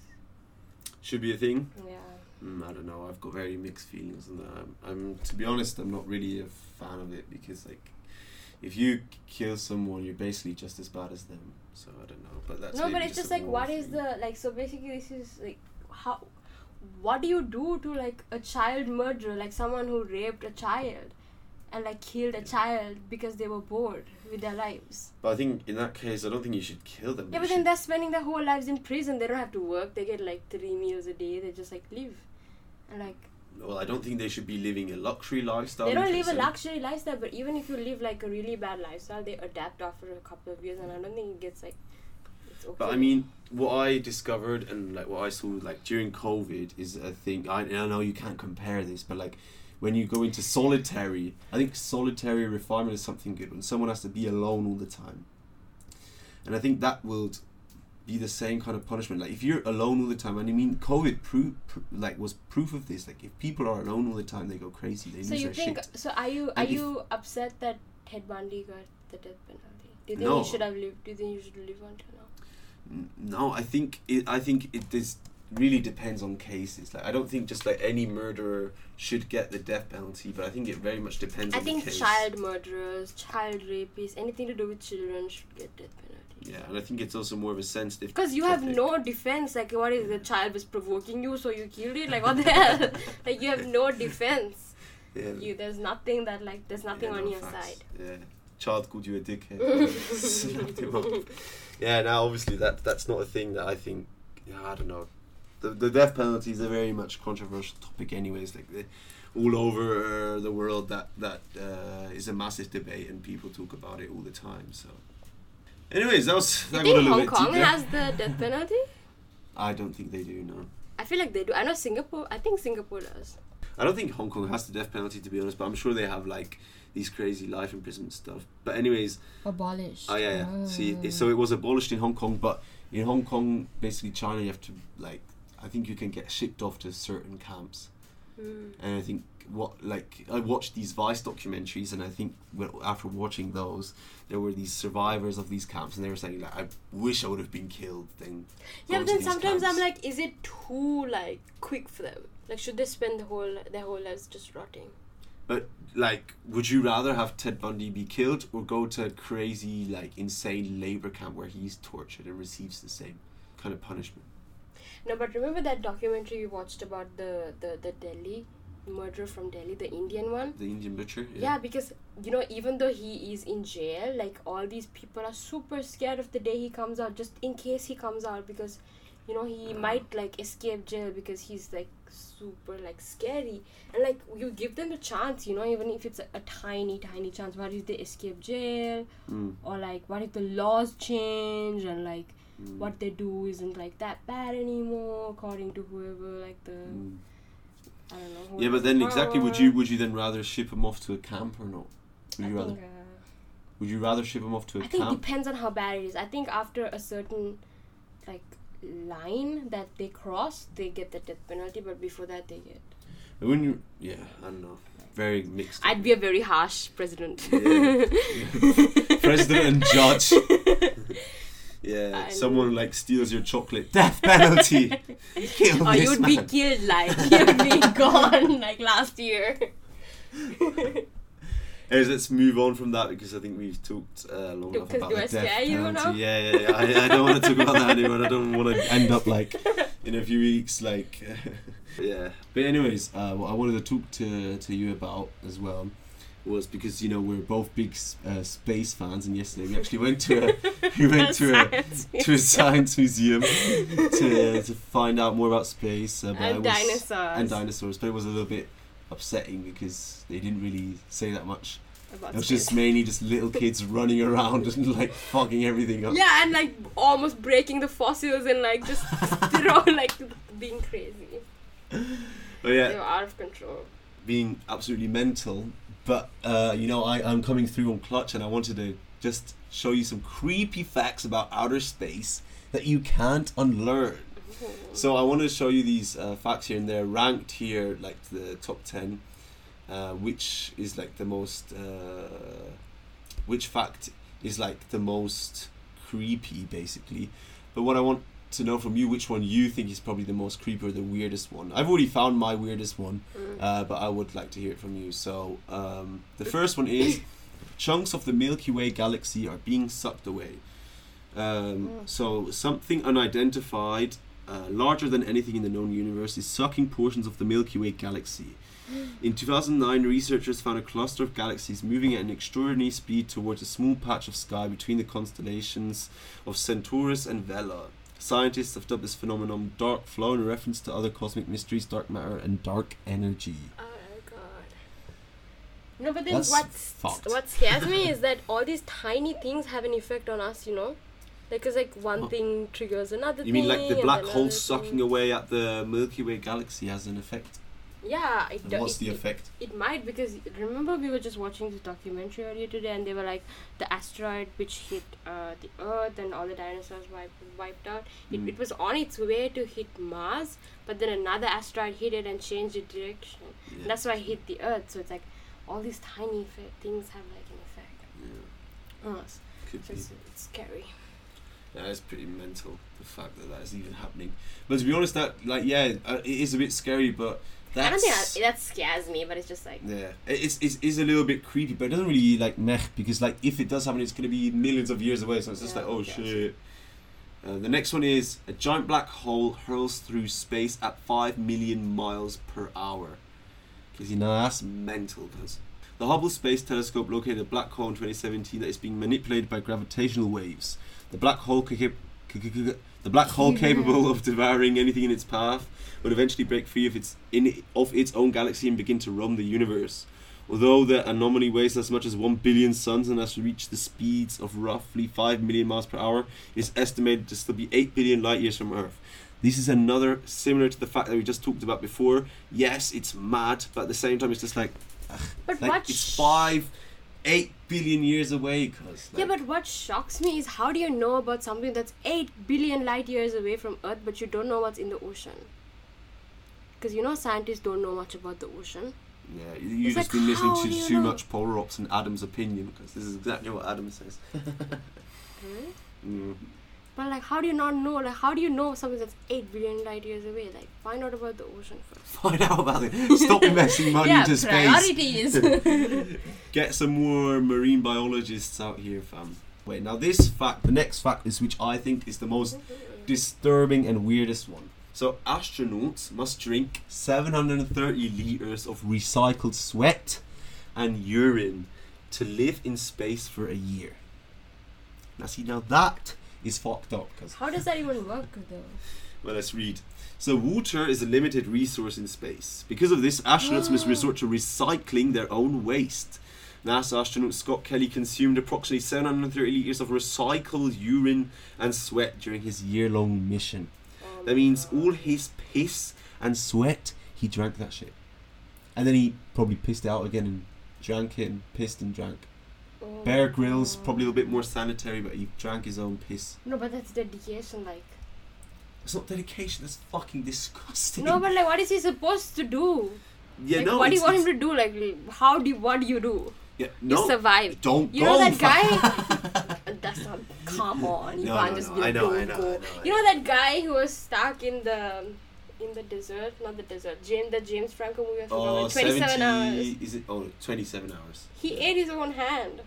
Should be a thing. yeah. Mm, I don't know. I've got very mixed feelings on that. I'm, I'm, to be honest, I'm not really a fan of it because, like, if you kill someone, you're basically just as bad as them. So I don't know. But that's no, but it's just a like what moral is the like so basically this is like how what do you do to like a child murderer like someone who raped a child and like killed a child because they were bored with their lives. But I think in that case, I don't think you should kill them. Yeah, but then they're spending their whole lives in prison. They don't have to work. They get like three meals a day. They just like live, and like well, I don't think they should be living a luxury lifestyle. they don't live a luxury lifestyle. But even if you live like a really bad lifestyle, they adapt after a couple of years, and I don't think it gets like okay. But I mean, what I discovered and like what I saw like during COVID is a thing. I, I know you can't compare this, but like when you go into solitary, I think solitary refinement is something good when someone has to be alone all the time. And I think that will be the same kind of punishment. Like if you're alone all the time, and I mean, COVID proof like was proof of this. Like if people are alone all the time, they go crazy. They so lose you think shit. so? Are you are And if- you upset that Ted Bundy got the death penalty? Do you think No. he should have lived? Do you think you should live until now? No, I think it. I think it this really depends on cases. Like I don't think just like any murderer should get the death penalty, but I think it very much depends I on think child murderers, child rapists, anything to do with children should get death penalty. Yeah, and I think it's also more of a sensitive. Because you have no defense. Like, what is the child was provoking you, so you killed it? Like, what the hell? (laughs) like, you have no (laughs) defense. Yeah. You there's nothing that like there's nothing yeah, on your facts. side. Yeah. Child called you a dickhead. (laughs) Slapped him up. Yeah, now obviously that that's not a thing that I think. Yeah, I don't know. The the death penalty is a very much controversial topic, anyways. Like the, all over uh, the world, that that uh, is a massive debate, and people talk about it all the time. So, anyways, that was You that a think little Hong bit Kong deep there. has the death penalty? (laughs) I don't think they do. No, I feel like they do. I know Singapore. I think Singapore does. I don't think Hong Kong has the death penalty to be honest, but I'm sure they have like these crazy life imprisonment stuff. But anyways, Abolished. Oh yeah, yeah. See, it, so it was abolished in Hong Kong, but in Hong Kong, basically China, you have to like, I think you can get shipped off to certain camps, Mm. and I think what like I watched these Vice documentaries, and I think after watching those, there were these survivors of these camps, and they were saying like, I wish I would have been killed. Then Yeah, but then these sometimes I'm like, is it too like quick for them? Like, should they spend the whole their whole lives just rotting? But like, would you rather have Ted Bundy be killed or go to a crazy, like, insane labor camp where he's tortured and receives the same kind of punishment? No, but remember that documentary we watched about the the the Delhi murder from Delhi, the Indian one. The Indian butcher. Yeah. because you know, even though he is in jail, like all these people are super scared of the day he comes out, just in case he comes out, because you know he might like escape jail because he's like super like scary, and like you give them a chance, you know, even if it's a, a tiny tiny chance. What if they escape jail, Mm, or like what if the laws change and like mm, what they do isn't like that bad anymore according to whoever like the mm. I don't know. Yeah, but then in exactly, would you would you then rather ship him off to a camp or not? Would I you rather? think, uh, Would you rather ship him off to a I think it camp? depends on how bad it is. I think after a certain like line that they cross, they get the death penalty. But before that, they get. When you, yeah, I don't know. Very mixed. I'd be a very harsh president. Yeah. (laughs) President and judge. (laughs) Yeah, someone like steals your chocolate. Death penalty. (laughs) Kill oh, or you'd be killed like you'd be gone like last year. Anyways, let's move on from that because I think we've talked uh, long enough about the death scare you penalty. now? Yeah, yeah, yeah. I, I don't want to talk about that anymore. I don't want to (laughs) end up like in a few weeks, like (laughs) yeah. But anyways, uh, what I wanted to talk to to you about as well was because you know we're both big uh, space fans, and yesterday we actually went to a (laughs) we went to a to a science museum to to find out more about space. Uh, and was- dinosaurs. and dinosaurs, but it was a little bit upsetting because they didn't really say that much. It was just mainly just little (laughs) kids running around and like fucking everything up. Yeah, and like almost breaking the fossils and like just (laughs) throw like being crazy. But They yeah, were out of control. being absolutely mental. But uh, you know, I, I'm coming through on clutch, and I wanted to just show you some creepy facts about outer space that you can't unlearn. So I want to show you these uh, facts here, and they're ranked here like the top ten, uh, which is like the most, uh, which fact is like the most creepy, basically. But what I want to know from you, which one you think is probably the most creepy or the weirdest one. I've already found my weirdest one, Mm. uh, but I would like to hear it from you. So um, the first one is chunks of the Milky Way galaxy are being sucked away. Um, Mm. so something unidentified, uh, larger than anything in the known universe, is sucking portions of the Milky Way galaxy. In 2009, researchers found a cluster of galaxies moving at an extraordinary speed towards a small patch of sky between the constellations of Centaurus and Vela. Scientists have dubbed this phenomenon dark flow in reference to other cosmic mysteries, dark matter, and dark energy. Oh god. No, but then That's what's fucked. what scares me is that all these tiny things have an effect on us. You know, like it's like one Huh. thing triggers another. Thing. You mean like the black hole sucking thing. away at the Milky Way galaxy has an effect? Yeah, it does. what's it, the it- effect? It might because remember we were just watching this documentary earlier today, and they were like the asteroid which hit uh, the Earth and all the dinosaurs wiped wiped out. It, Mm. it was on its way to hit Mars, but then another asteroid hit it and changed the direction. Yeah. That's why it hit the Earth. So it's like all these tiny fa- things have like an effect Yeah, could So be. it's, it's scary. Yeah, it's pretty mental the fact that that is even happening. But to be honest, that like yeah, uh, it is a bit scary, but that's I don't think that, that scares me, but it's just like yeah, it's, it's it's a little bit creepy, but it doesn't really like meh because like if it does happen, it's gonna be millions of years away, so it's just Yeah, like oh shit. Uh, the next one is a giant black hole hurls through space at five million miles per hour. Because you know that's mental. Cause the Hubble Space Telescope located a black hole in 2017 that is being manipulated by gravitational waves. The black hole ca- the black (laughs) hole capable of devouring anything in its path would eventually break free of its in of its own galaxy and begin to roam the universe. Although the anomaly weighs as much as 1 billion suns and has reached the speeds of roughly 5 million miles per hour, it is estimated to still be 8 billion light years from Earth. This is another similar to the fact that we just talked about before. Yes, it's mad, but at the same time, it's just like, But like what it's sh- 5, 8 billion years away. Cause, Yeah, but what shocks me is how do you know about something that's 8 billion light years away from Earth, but you don't know what's in the ocean? Because you know, scientists don't know much about the ocean. Yeah, you- you've just like, been listening to too know? much Polar Opps and Adam's opinion because this is exactly what Adam says. (laughs) Mm. But like, how do you not know? Like, how do you know something that's 8 billion light years away? Like, find out about the ocean first. Find out about it. Stop (laughs) investing money yeah, into space. priorities. (laughs) Get some more marine biologists out here, fam. Wait, now this fact, the next fact is which I think is the most disturbing and weirdest one. So astronauts must drink 730 liters of recycled sweat and urine to live in space for a year. Now see, now that is fucked up because how does that even work, though? well, let's read. So, water is a limited resource in space. Because of this, astronauts must ah. resort to recycling their own waste. NASA astronaut Scott Kelly consumed approximately 730 litres of recycled urine and sweat during his year long mission. Oh That means God. all his piss and sweat, he drank that shit. And then he probably pissed it out again and drank it and pissed and drank. Bear my Grylls, probably a little bit more sanitary, but he drank his own piss. No, but that's dedication, like. It's not dedication, that's fucking disgusting. No, but like, what is he supposed to do? yeah, like, no, what do you want him to do? Like, how do you, what do you do? Yeah, You no, survive. don't You go. You know that guy? (laughs) That's not. Come (laughs) on, you No, can't no, just no, be I know, I know, go. I know, You know that guy who was stuck in the in the desert, not the desert. James, the James Franco movie. I forgot. Oh, what, 27 70 hours. Is it? Oh, 27 hours. He ate his own hand.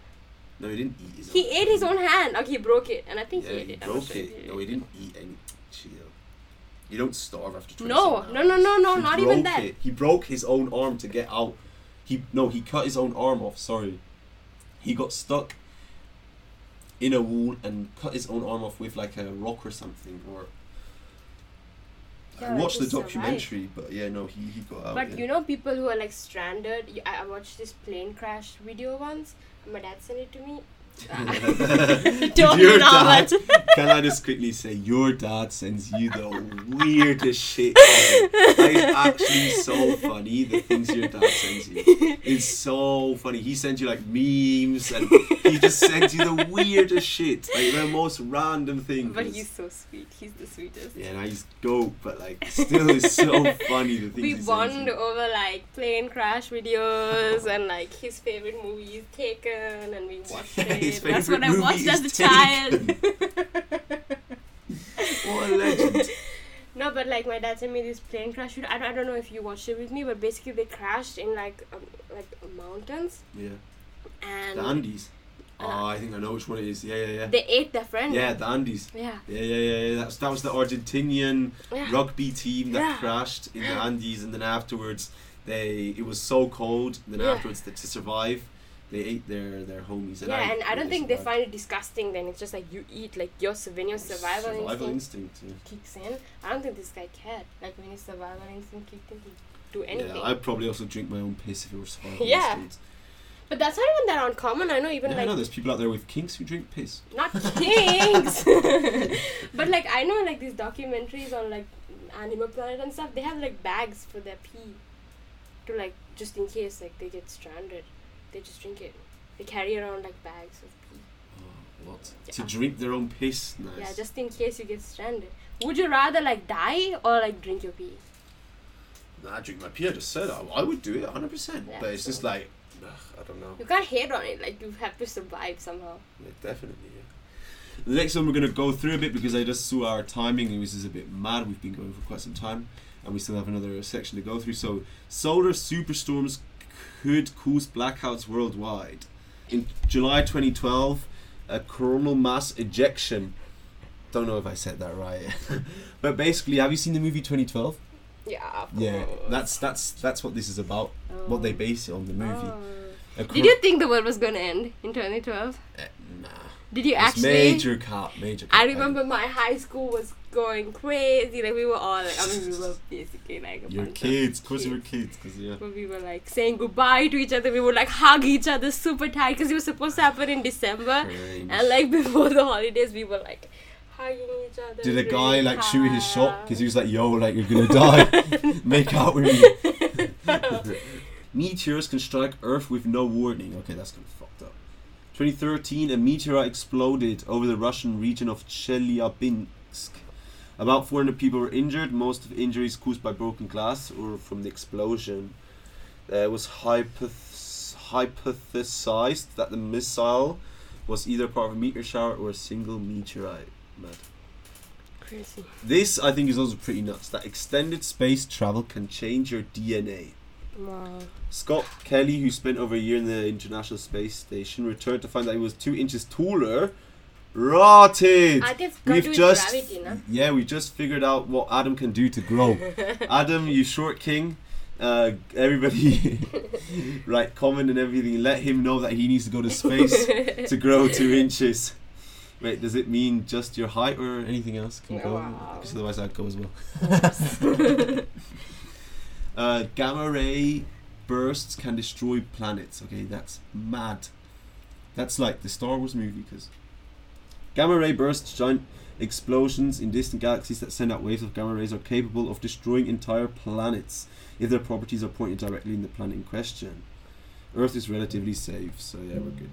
No, he didn't eat his He own ate his own hand. Okay, he broke it, and I think Yeah, he ate he it. Broke sure it. No, he didn't eat any. Chill. You don't starve after 27 No, hours. no, no, no, no, He not even that. it. He broke his own arm to get out. He no, he cut his own arm off. Sorry, he got stuck in a wall and cut his own arm off with like a rock or something. Or Yeah, I watched the survived. documentary, but yeah, no, he, he got out. But yeah. you know, people who are like stranded. I, I watched this plane crash video once. My dad sent it to me. Did (laughs) Don't your know dad- much. Can I just quickly say your dad sends you the weirdest shit ever. That is actually so funny. The things your dad sends you. It's so funny. He sends you like memes and he just sends you the weirdest shit. Like the most random things. But he's so sweet. He's the sweetest. yeah, now he's dope, but like still it's so funny the things we he sends bond you. over like plane crash videos and like his favorite movies Taken and we watched (laughs) it. His That's what I watched as a child. (laughs) What a legend. (laughs) no, but like my dad sent me this plane crash video. I don't, I don't know if you watched it with me, but basically they crashed in like um, like mountains Yeah. and The Andes. Uh, Oh, I think I know which one it is. Yeah, yeah, yeah. they ate their friend. Yeah, the Andes. Yeah. Yeah, yeah, yeah, yeah. That's that was the Argentinian Yeah. rugby team that Yeah. crashed in the (gasps) Andes, and then afterwards they it was so cold. Then afterwards, that to survive, they ate their their homies. And yeah, I, and I don't think they find it disgusting. Then it's just like you eat like your your survival, survival instinct instinct. kicks in. I don't think this guy cared. Like when his survival instinct kicked in, he'd do anything. yeah, I'd probably also drink my own piss if it were survival (laughs) Yeah. instinct. But that's not even that uncommon. I know even Yeah, I like know there's people out there with kinks who drink piss. not kinks, (laughs) (laughs) but like I know like these documentaries on like Animal Planet and stuff. They have like bags for their pee, to like just in case like they get stranded, they just drink it. They carry around like bags of pee. Oh, what? Yeah. To drink their own piss? Nice. Yeah, just in case you get stranded. Would you rather like die or like drink your pee? Nah, I drink my pee. I just said I, I would do it 100%. Yeah, but it's just like, ugh, I don't know. You can't hate on it. Like you have to survive somehow. Yeah, definitely, yeah. The next one we're going to go through a bit because I just saw our timing and this is a bit mad. We've been going for quite some time and we still have another section to go through. So, solar superstorms could cause blackouts worldwide. In July 2012, a coronal mass ejection. Don't know if I said that right. (laughs) but basically, have you seen the movie 2012? Yeah. of Yeah, that's that's that's what this is about. What they Oh. base it on the movie. Oh. Cor- Did you think the world was gonna end in 2012? Eh, nah. Did you It's actually? major cap, major. Cap. I remember my high school was going crazy. Like we were all like, I mean, we were basically like Your kids, course, you were kids, because yeah. But we were like saying goodbye to each other. We would like hug each other super tight because it was supposed to happen in December. Cringe. And like (laughs) before the holidays, we were like hugging each other. Did a guy like shoot his shot because he was like, "Yo, like you're gonna die, (laughs) make out with me." (laughs) Meteors can strike Earth with no warning. Okay, that's kind of fucked up. 2013, a meteorite exploded over the Russian region of Chelyabinsk. About 400 people were injured. Most of injuries caused by broken glass or from the explosion. Uh, it was hypoth- hypothesized that the missile was either part of a meteor shower or a single meteorite. Mad. Crazy. This, I think, is also pretty nuts. That extended space travel can change your DNA. Wow. Scott Kelly, who spent over a year in the International Space Station, returned to find that he was two inches taller. Rotted! I think it's got We've to do with just, gravity, no? yeah, we just figured out what Adam can do to grow. (laughs) Adam, you short king. Uh, everybody, (laughs) right? Comment and everything. Let him know that he needs to go to space (laughs) to grow two inches. Wait, does it mean just your height or anything else can go? Wow. Because otherwise that goes well. uh, gamma ray bursts can destroy planets. Okay, that's mad. That's like the Star Wars movie because gamma ray bursts, giant explosions in distant galaxies that send out waves of gamma rays, are capable of destroying entire planets if their properties are pointed directly in the planet in question. Earth is relatively safe, so yeah, we're good.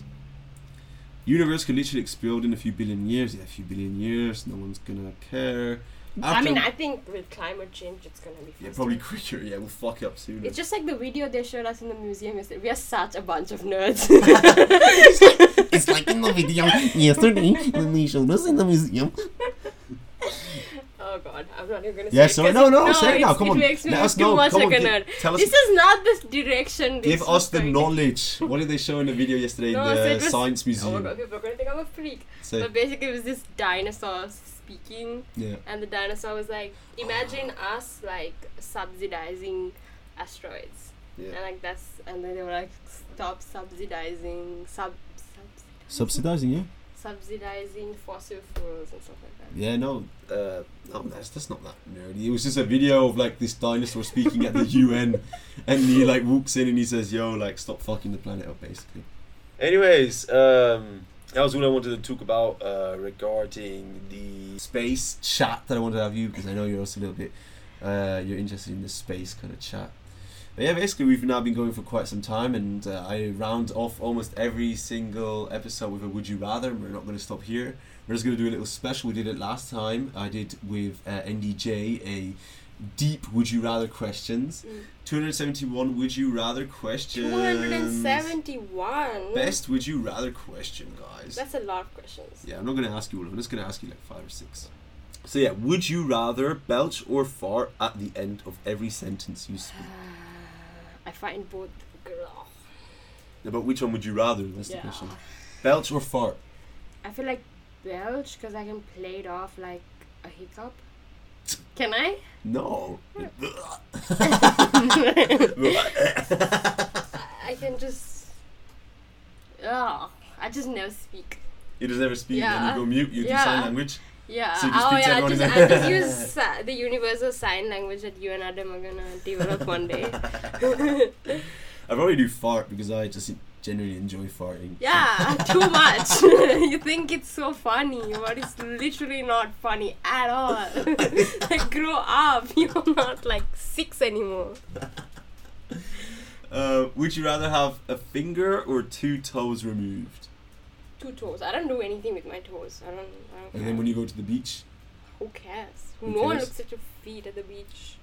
Universe could literally explode in a few billion years. Yeah, a few billion years. No one's gonna care. I mean, I think with climate change, it's gonna be faster. yeah, probably (laughs) quicker. Yeah, we'll fuck it up sooner. It's just like the video they showed us in the museum yesterday. We are such a bunch of nerds. (laughs) It's like in the video yesterday when they showed us in the museum. (laughs) oh god, I'm not even gonna Yeah, say. so- 'cause no, it- no, say it now, come it on. makes me Let us know, come on, like gi- tell us- This is not the direction. Give us the going. knowledge. What did they show in the video yesterday No, in so the it was- science museum? Oh my god, people are gonna think I'm a freak. Say, But basically, it was this dinosaur speaking, yeah. and the dinosaur was like, "Imagine us like subsidizing asteroids." Yeah. And like that's, and then they were like, "Stop subsidizing sub, sub Subsidizing you? subsidizing fossil fuels and stuff like that." Yeah, no, uh, no, that's that's not that nerdy. It was just a video of like this dinosaur speaking at the (laughs) UN, and he like walks in and he says, "Yo, like stop fucking the planet up," basically. Anyways, um, that was what I wanted to talk about uh, regarding the space chat that I wanted to have you because I know you're also a little bit uh, you're interested in the space kind of chat. But yeah, basically we've now been going for quite some time, and uh, I round off almost every single episode with a "Would you rather." And we're not going to stop here. We're just going to do a little special. We did it last time. I did with uh, NDJ a deep "Would you rather" questions. Mm. 271 "Would you rather" questions. 271. Best "Would you rather" question, guys. That's a lot of questions. Yeah, I'm not going to ask you all. I'm just going to ask you like five or six. So yeah, would you rather belch or fart at the end of every sentence you speak? (sighs) I find both. Girl. Yeah, but which one would you rather? That's the question. Belch or fart? I feel like belch because I can play it off like a hiccup. Can I? No. (laughs) I can just. Ugh. I just never speak. you just never speak Yeah. and you go mute. You do sign language. Yeah. So oh yeah. everyone Just, I just use si- the universal sign language that you and Adam are gonna develop one day. (laughs) I probably do fart because I just genuinely enjoy farting. Yeah, (laughs) too much. (laughs) you think it's so funny, but it's literally not funny at all. (laughs) like, grow up. You're not like six anymore. Uh, would you rather have a finger or two toes removed? Two toes. I don't do anything with my toes. I don't. I don't And care. then when you go to the beach, Who cares? Who no one cares? looks at your feet at the beach.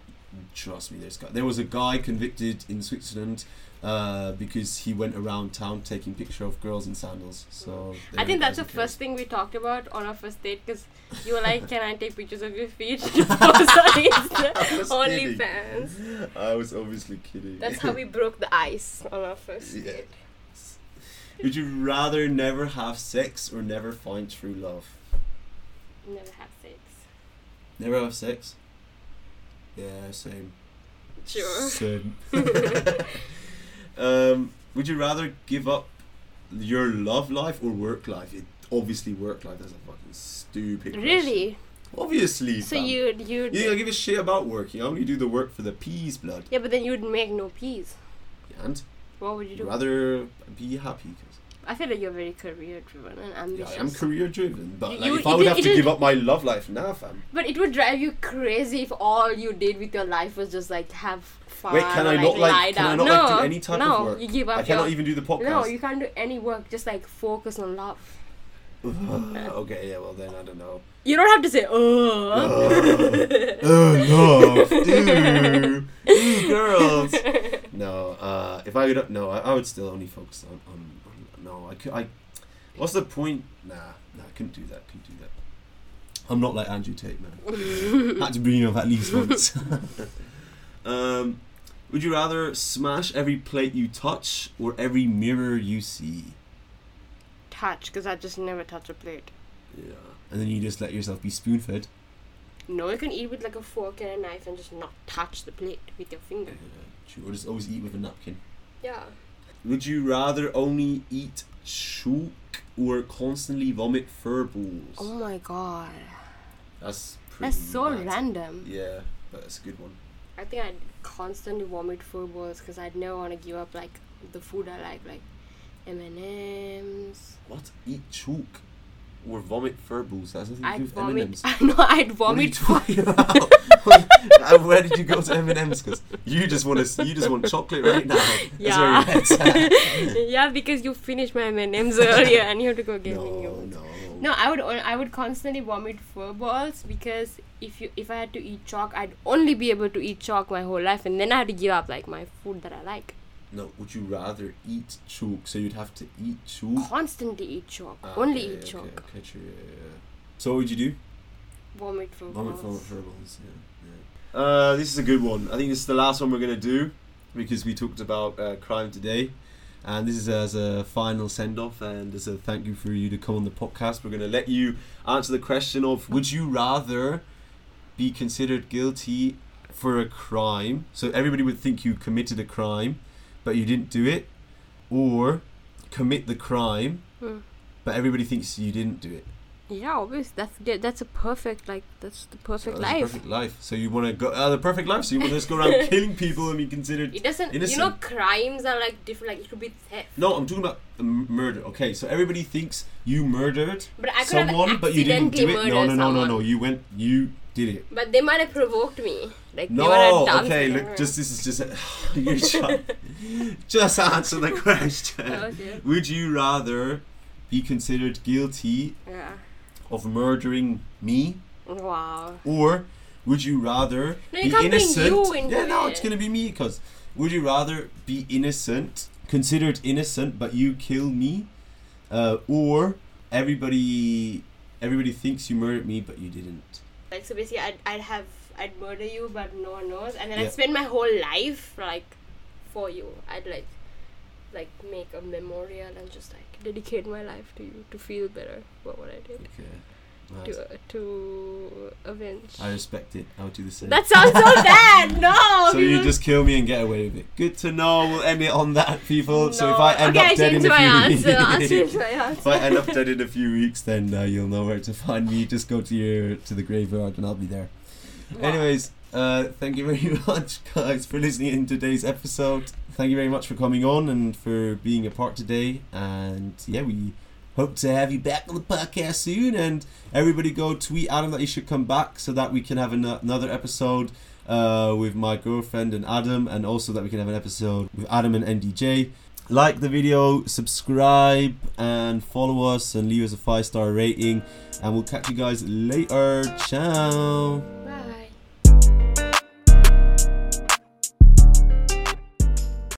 Trust me, there's guy. There was a guy convicted in Switzerland uh, because he went around town taking picture of girls in sandals. So I think that's the guys first thing we talked about on our first date because you were like, "Can I take pictures of your feet?" (laughs) to post on Insta, (laughs) I was kidding. I was obviously kidding. That's how we (laughs) broke the ice on our first Yeah. date. Would you rather never have sex or never find true love? Never have sex. Never have sex? Yeah, same. Sure. Same. (laughs) (laughs) um, would you rather give up your love life or work life? It, obviously, work life. That's a fucking stupid question. Really? Obviously. So you'd You don't give a shit about work. You only do the work for the peas, blood. yeah, but then you'd make no peas. And What would you do? rather be happy. I feel like you're very career driven and Yeah, ambitious. I'm career driven, but like, You- if I would have to give up my love life now, fam. but it would drive you crazy if all you did with your life was just like have fun. Wait, can I like, not, like- lie can I not, no, like, do any type of no, work? you give up I cannot your. even do the podcast. no, you can't do any work. Just like focus on love. (sighs) okay, yeah, well then I don't know. You don't have to say oh. (laughs) Love, ew, girls. (laughs) No, uh, if I would, no, I, I would still only focus on, on no, I could, I. What's the point? Nah, nah, I couldn't do that. Couldn't do that. I'm not like Andrew Tate, man. (laughs) Had to bring him up at least once. (laughs) um, would you rather smash every plate you touch or every mirror you see? touch, because I just never touch a plate. Yeah. And then you just let yourself be spoon fed. No, you can eat with like a fork and a knife and just not touch the plate with your finger. Yeah, Or just always eat with a napkin. Yeah. Would you rather only eat chook or constantly vomit fur balls? Oh my god. That's pretty That's so mad. random. Yeah, but that's a good one. I think I'd constantly vomit fur balls because I'd never want to give up like the food I like, like M and M's. What? Eat chook or vomit fur balls? That's nothing to do with vomit. M&Ms. (laughs) I know I'd What are you vomit. talking about? (laughs) (laughs) Uh, Where did you go to M and M's? Because you just want to, you just want chocolate right now. Yeah. where your head's at. (laughs) yeah, because you finished my M and M's (laughs) earlier and you have to go get me no, ones. no. No, I would I would constantly vomit fur balls because if you if I had to eat chalk, I'd only be able to eat chalk my whole life, and then I had to give up like my food that I like. No, would you rather eat chalk? So you'd have to eat chalk. Constantly eat chalk. Ah, only okay, eat chalk. Okay, true, yeah, yeah. So what would you do? Vomit for Vomit for balls. Yeah, yeah. Uh, this is a good one. I think this is the last one we're gonna do because we talked about uh, crime today, and this is as a final send off and as a thank you for you to come on the podcast. We're gonna let you answer the question of Would you rather be considered guilty for a crime? So everybody would think you committed a crime, but you didn't do it, or commit the crime, Hmm. but everybody thinks you didn't do it. Yeah, obviously that's good. That's a perfect like that's the perfect So that's a life. Perfect life. So you want to go uh, the perfect life. So you want to just go around (laughs) killing people and be considered. It doesn't. You know, crimes are like different. Like it could be theft. No, I'm talking about murder. Okay, so everybody thinks you murdered But I someone, but you didn't do it. accidentally No, no, murdered no, no, no. You went. You did it. But they might have provoked me. Like they might No. have done Okay. something Look, just this is just. A, (laughs) you're trying. (laughs) just answer the question. wrong. Okay. Would you rather be considered guilty Yeah. Of murdering me, Wow. or would you rather No, you be innocent? you yeah, no, it. it's gonna be me. Cause would you rather be innocent, considered innocent, but you kill me, uh, or everybody everybody thinks you murdered me, but you didn't? Like so basically, I'd I'd have I'd murder you, but no one knows, and then Yeah. I'd spend my whole life like for you. I'd like like make a memorial and just like dedicate my life to you to feel better about what I did Okay. to uh, to avenge. I respect it. I'll do the same. That sounds so (laughs) bad. No. so you just kill me and get away with it. Good to know. We'll end it on that, people. So if I end okay, up I dead in a few answer. Weeks, (laughs) if. I end up dead in a few weeks, then uh, you'll know where to find me. Just go to your to the graveyard, and I'll be there. Wow. Anyways, uh, thank you very (laughs) much, guys, for listening in today's episode. Thank you very much for coming on and for being a part today. And yeah, we hope to have you back on the podcast soon. And everybody go tweet Adam that you should come back so that we can have an- another episode uh, with my girlfriend and Adam, and also that we can have an episode with Adam and NDJ. Like the video, subscribe, and follow us, and leave us a five star rating. And we'll catch you guys later. Ciao.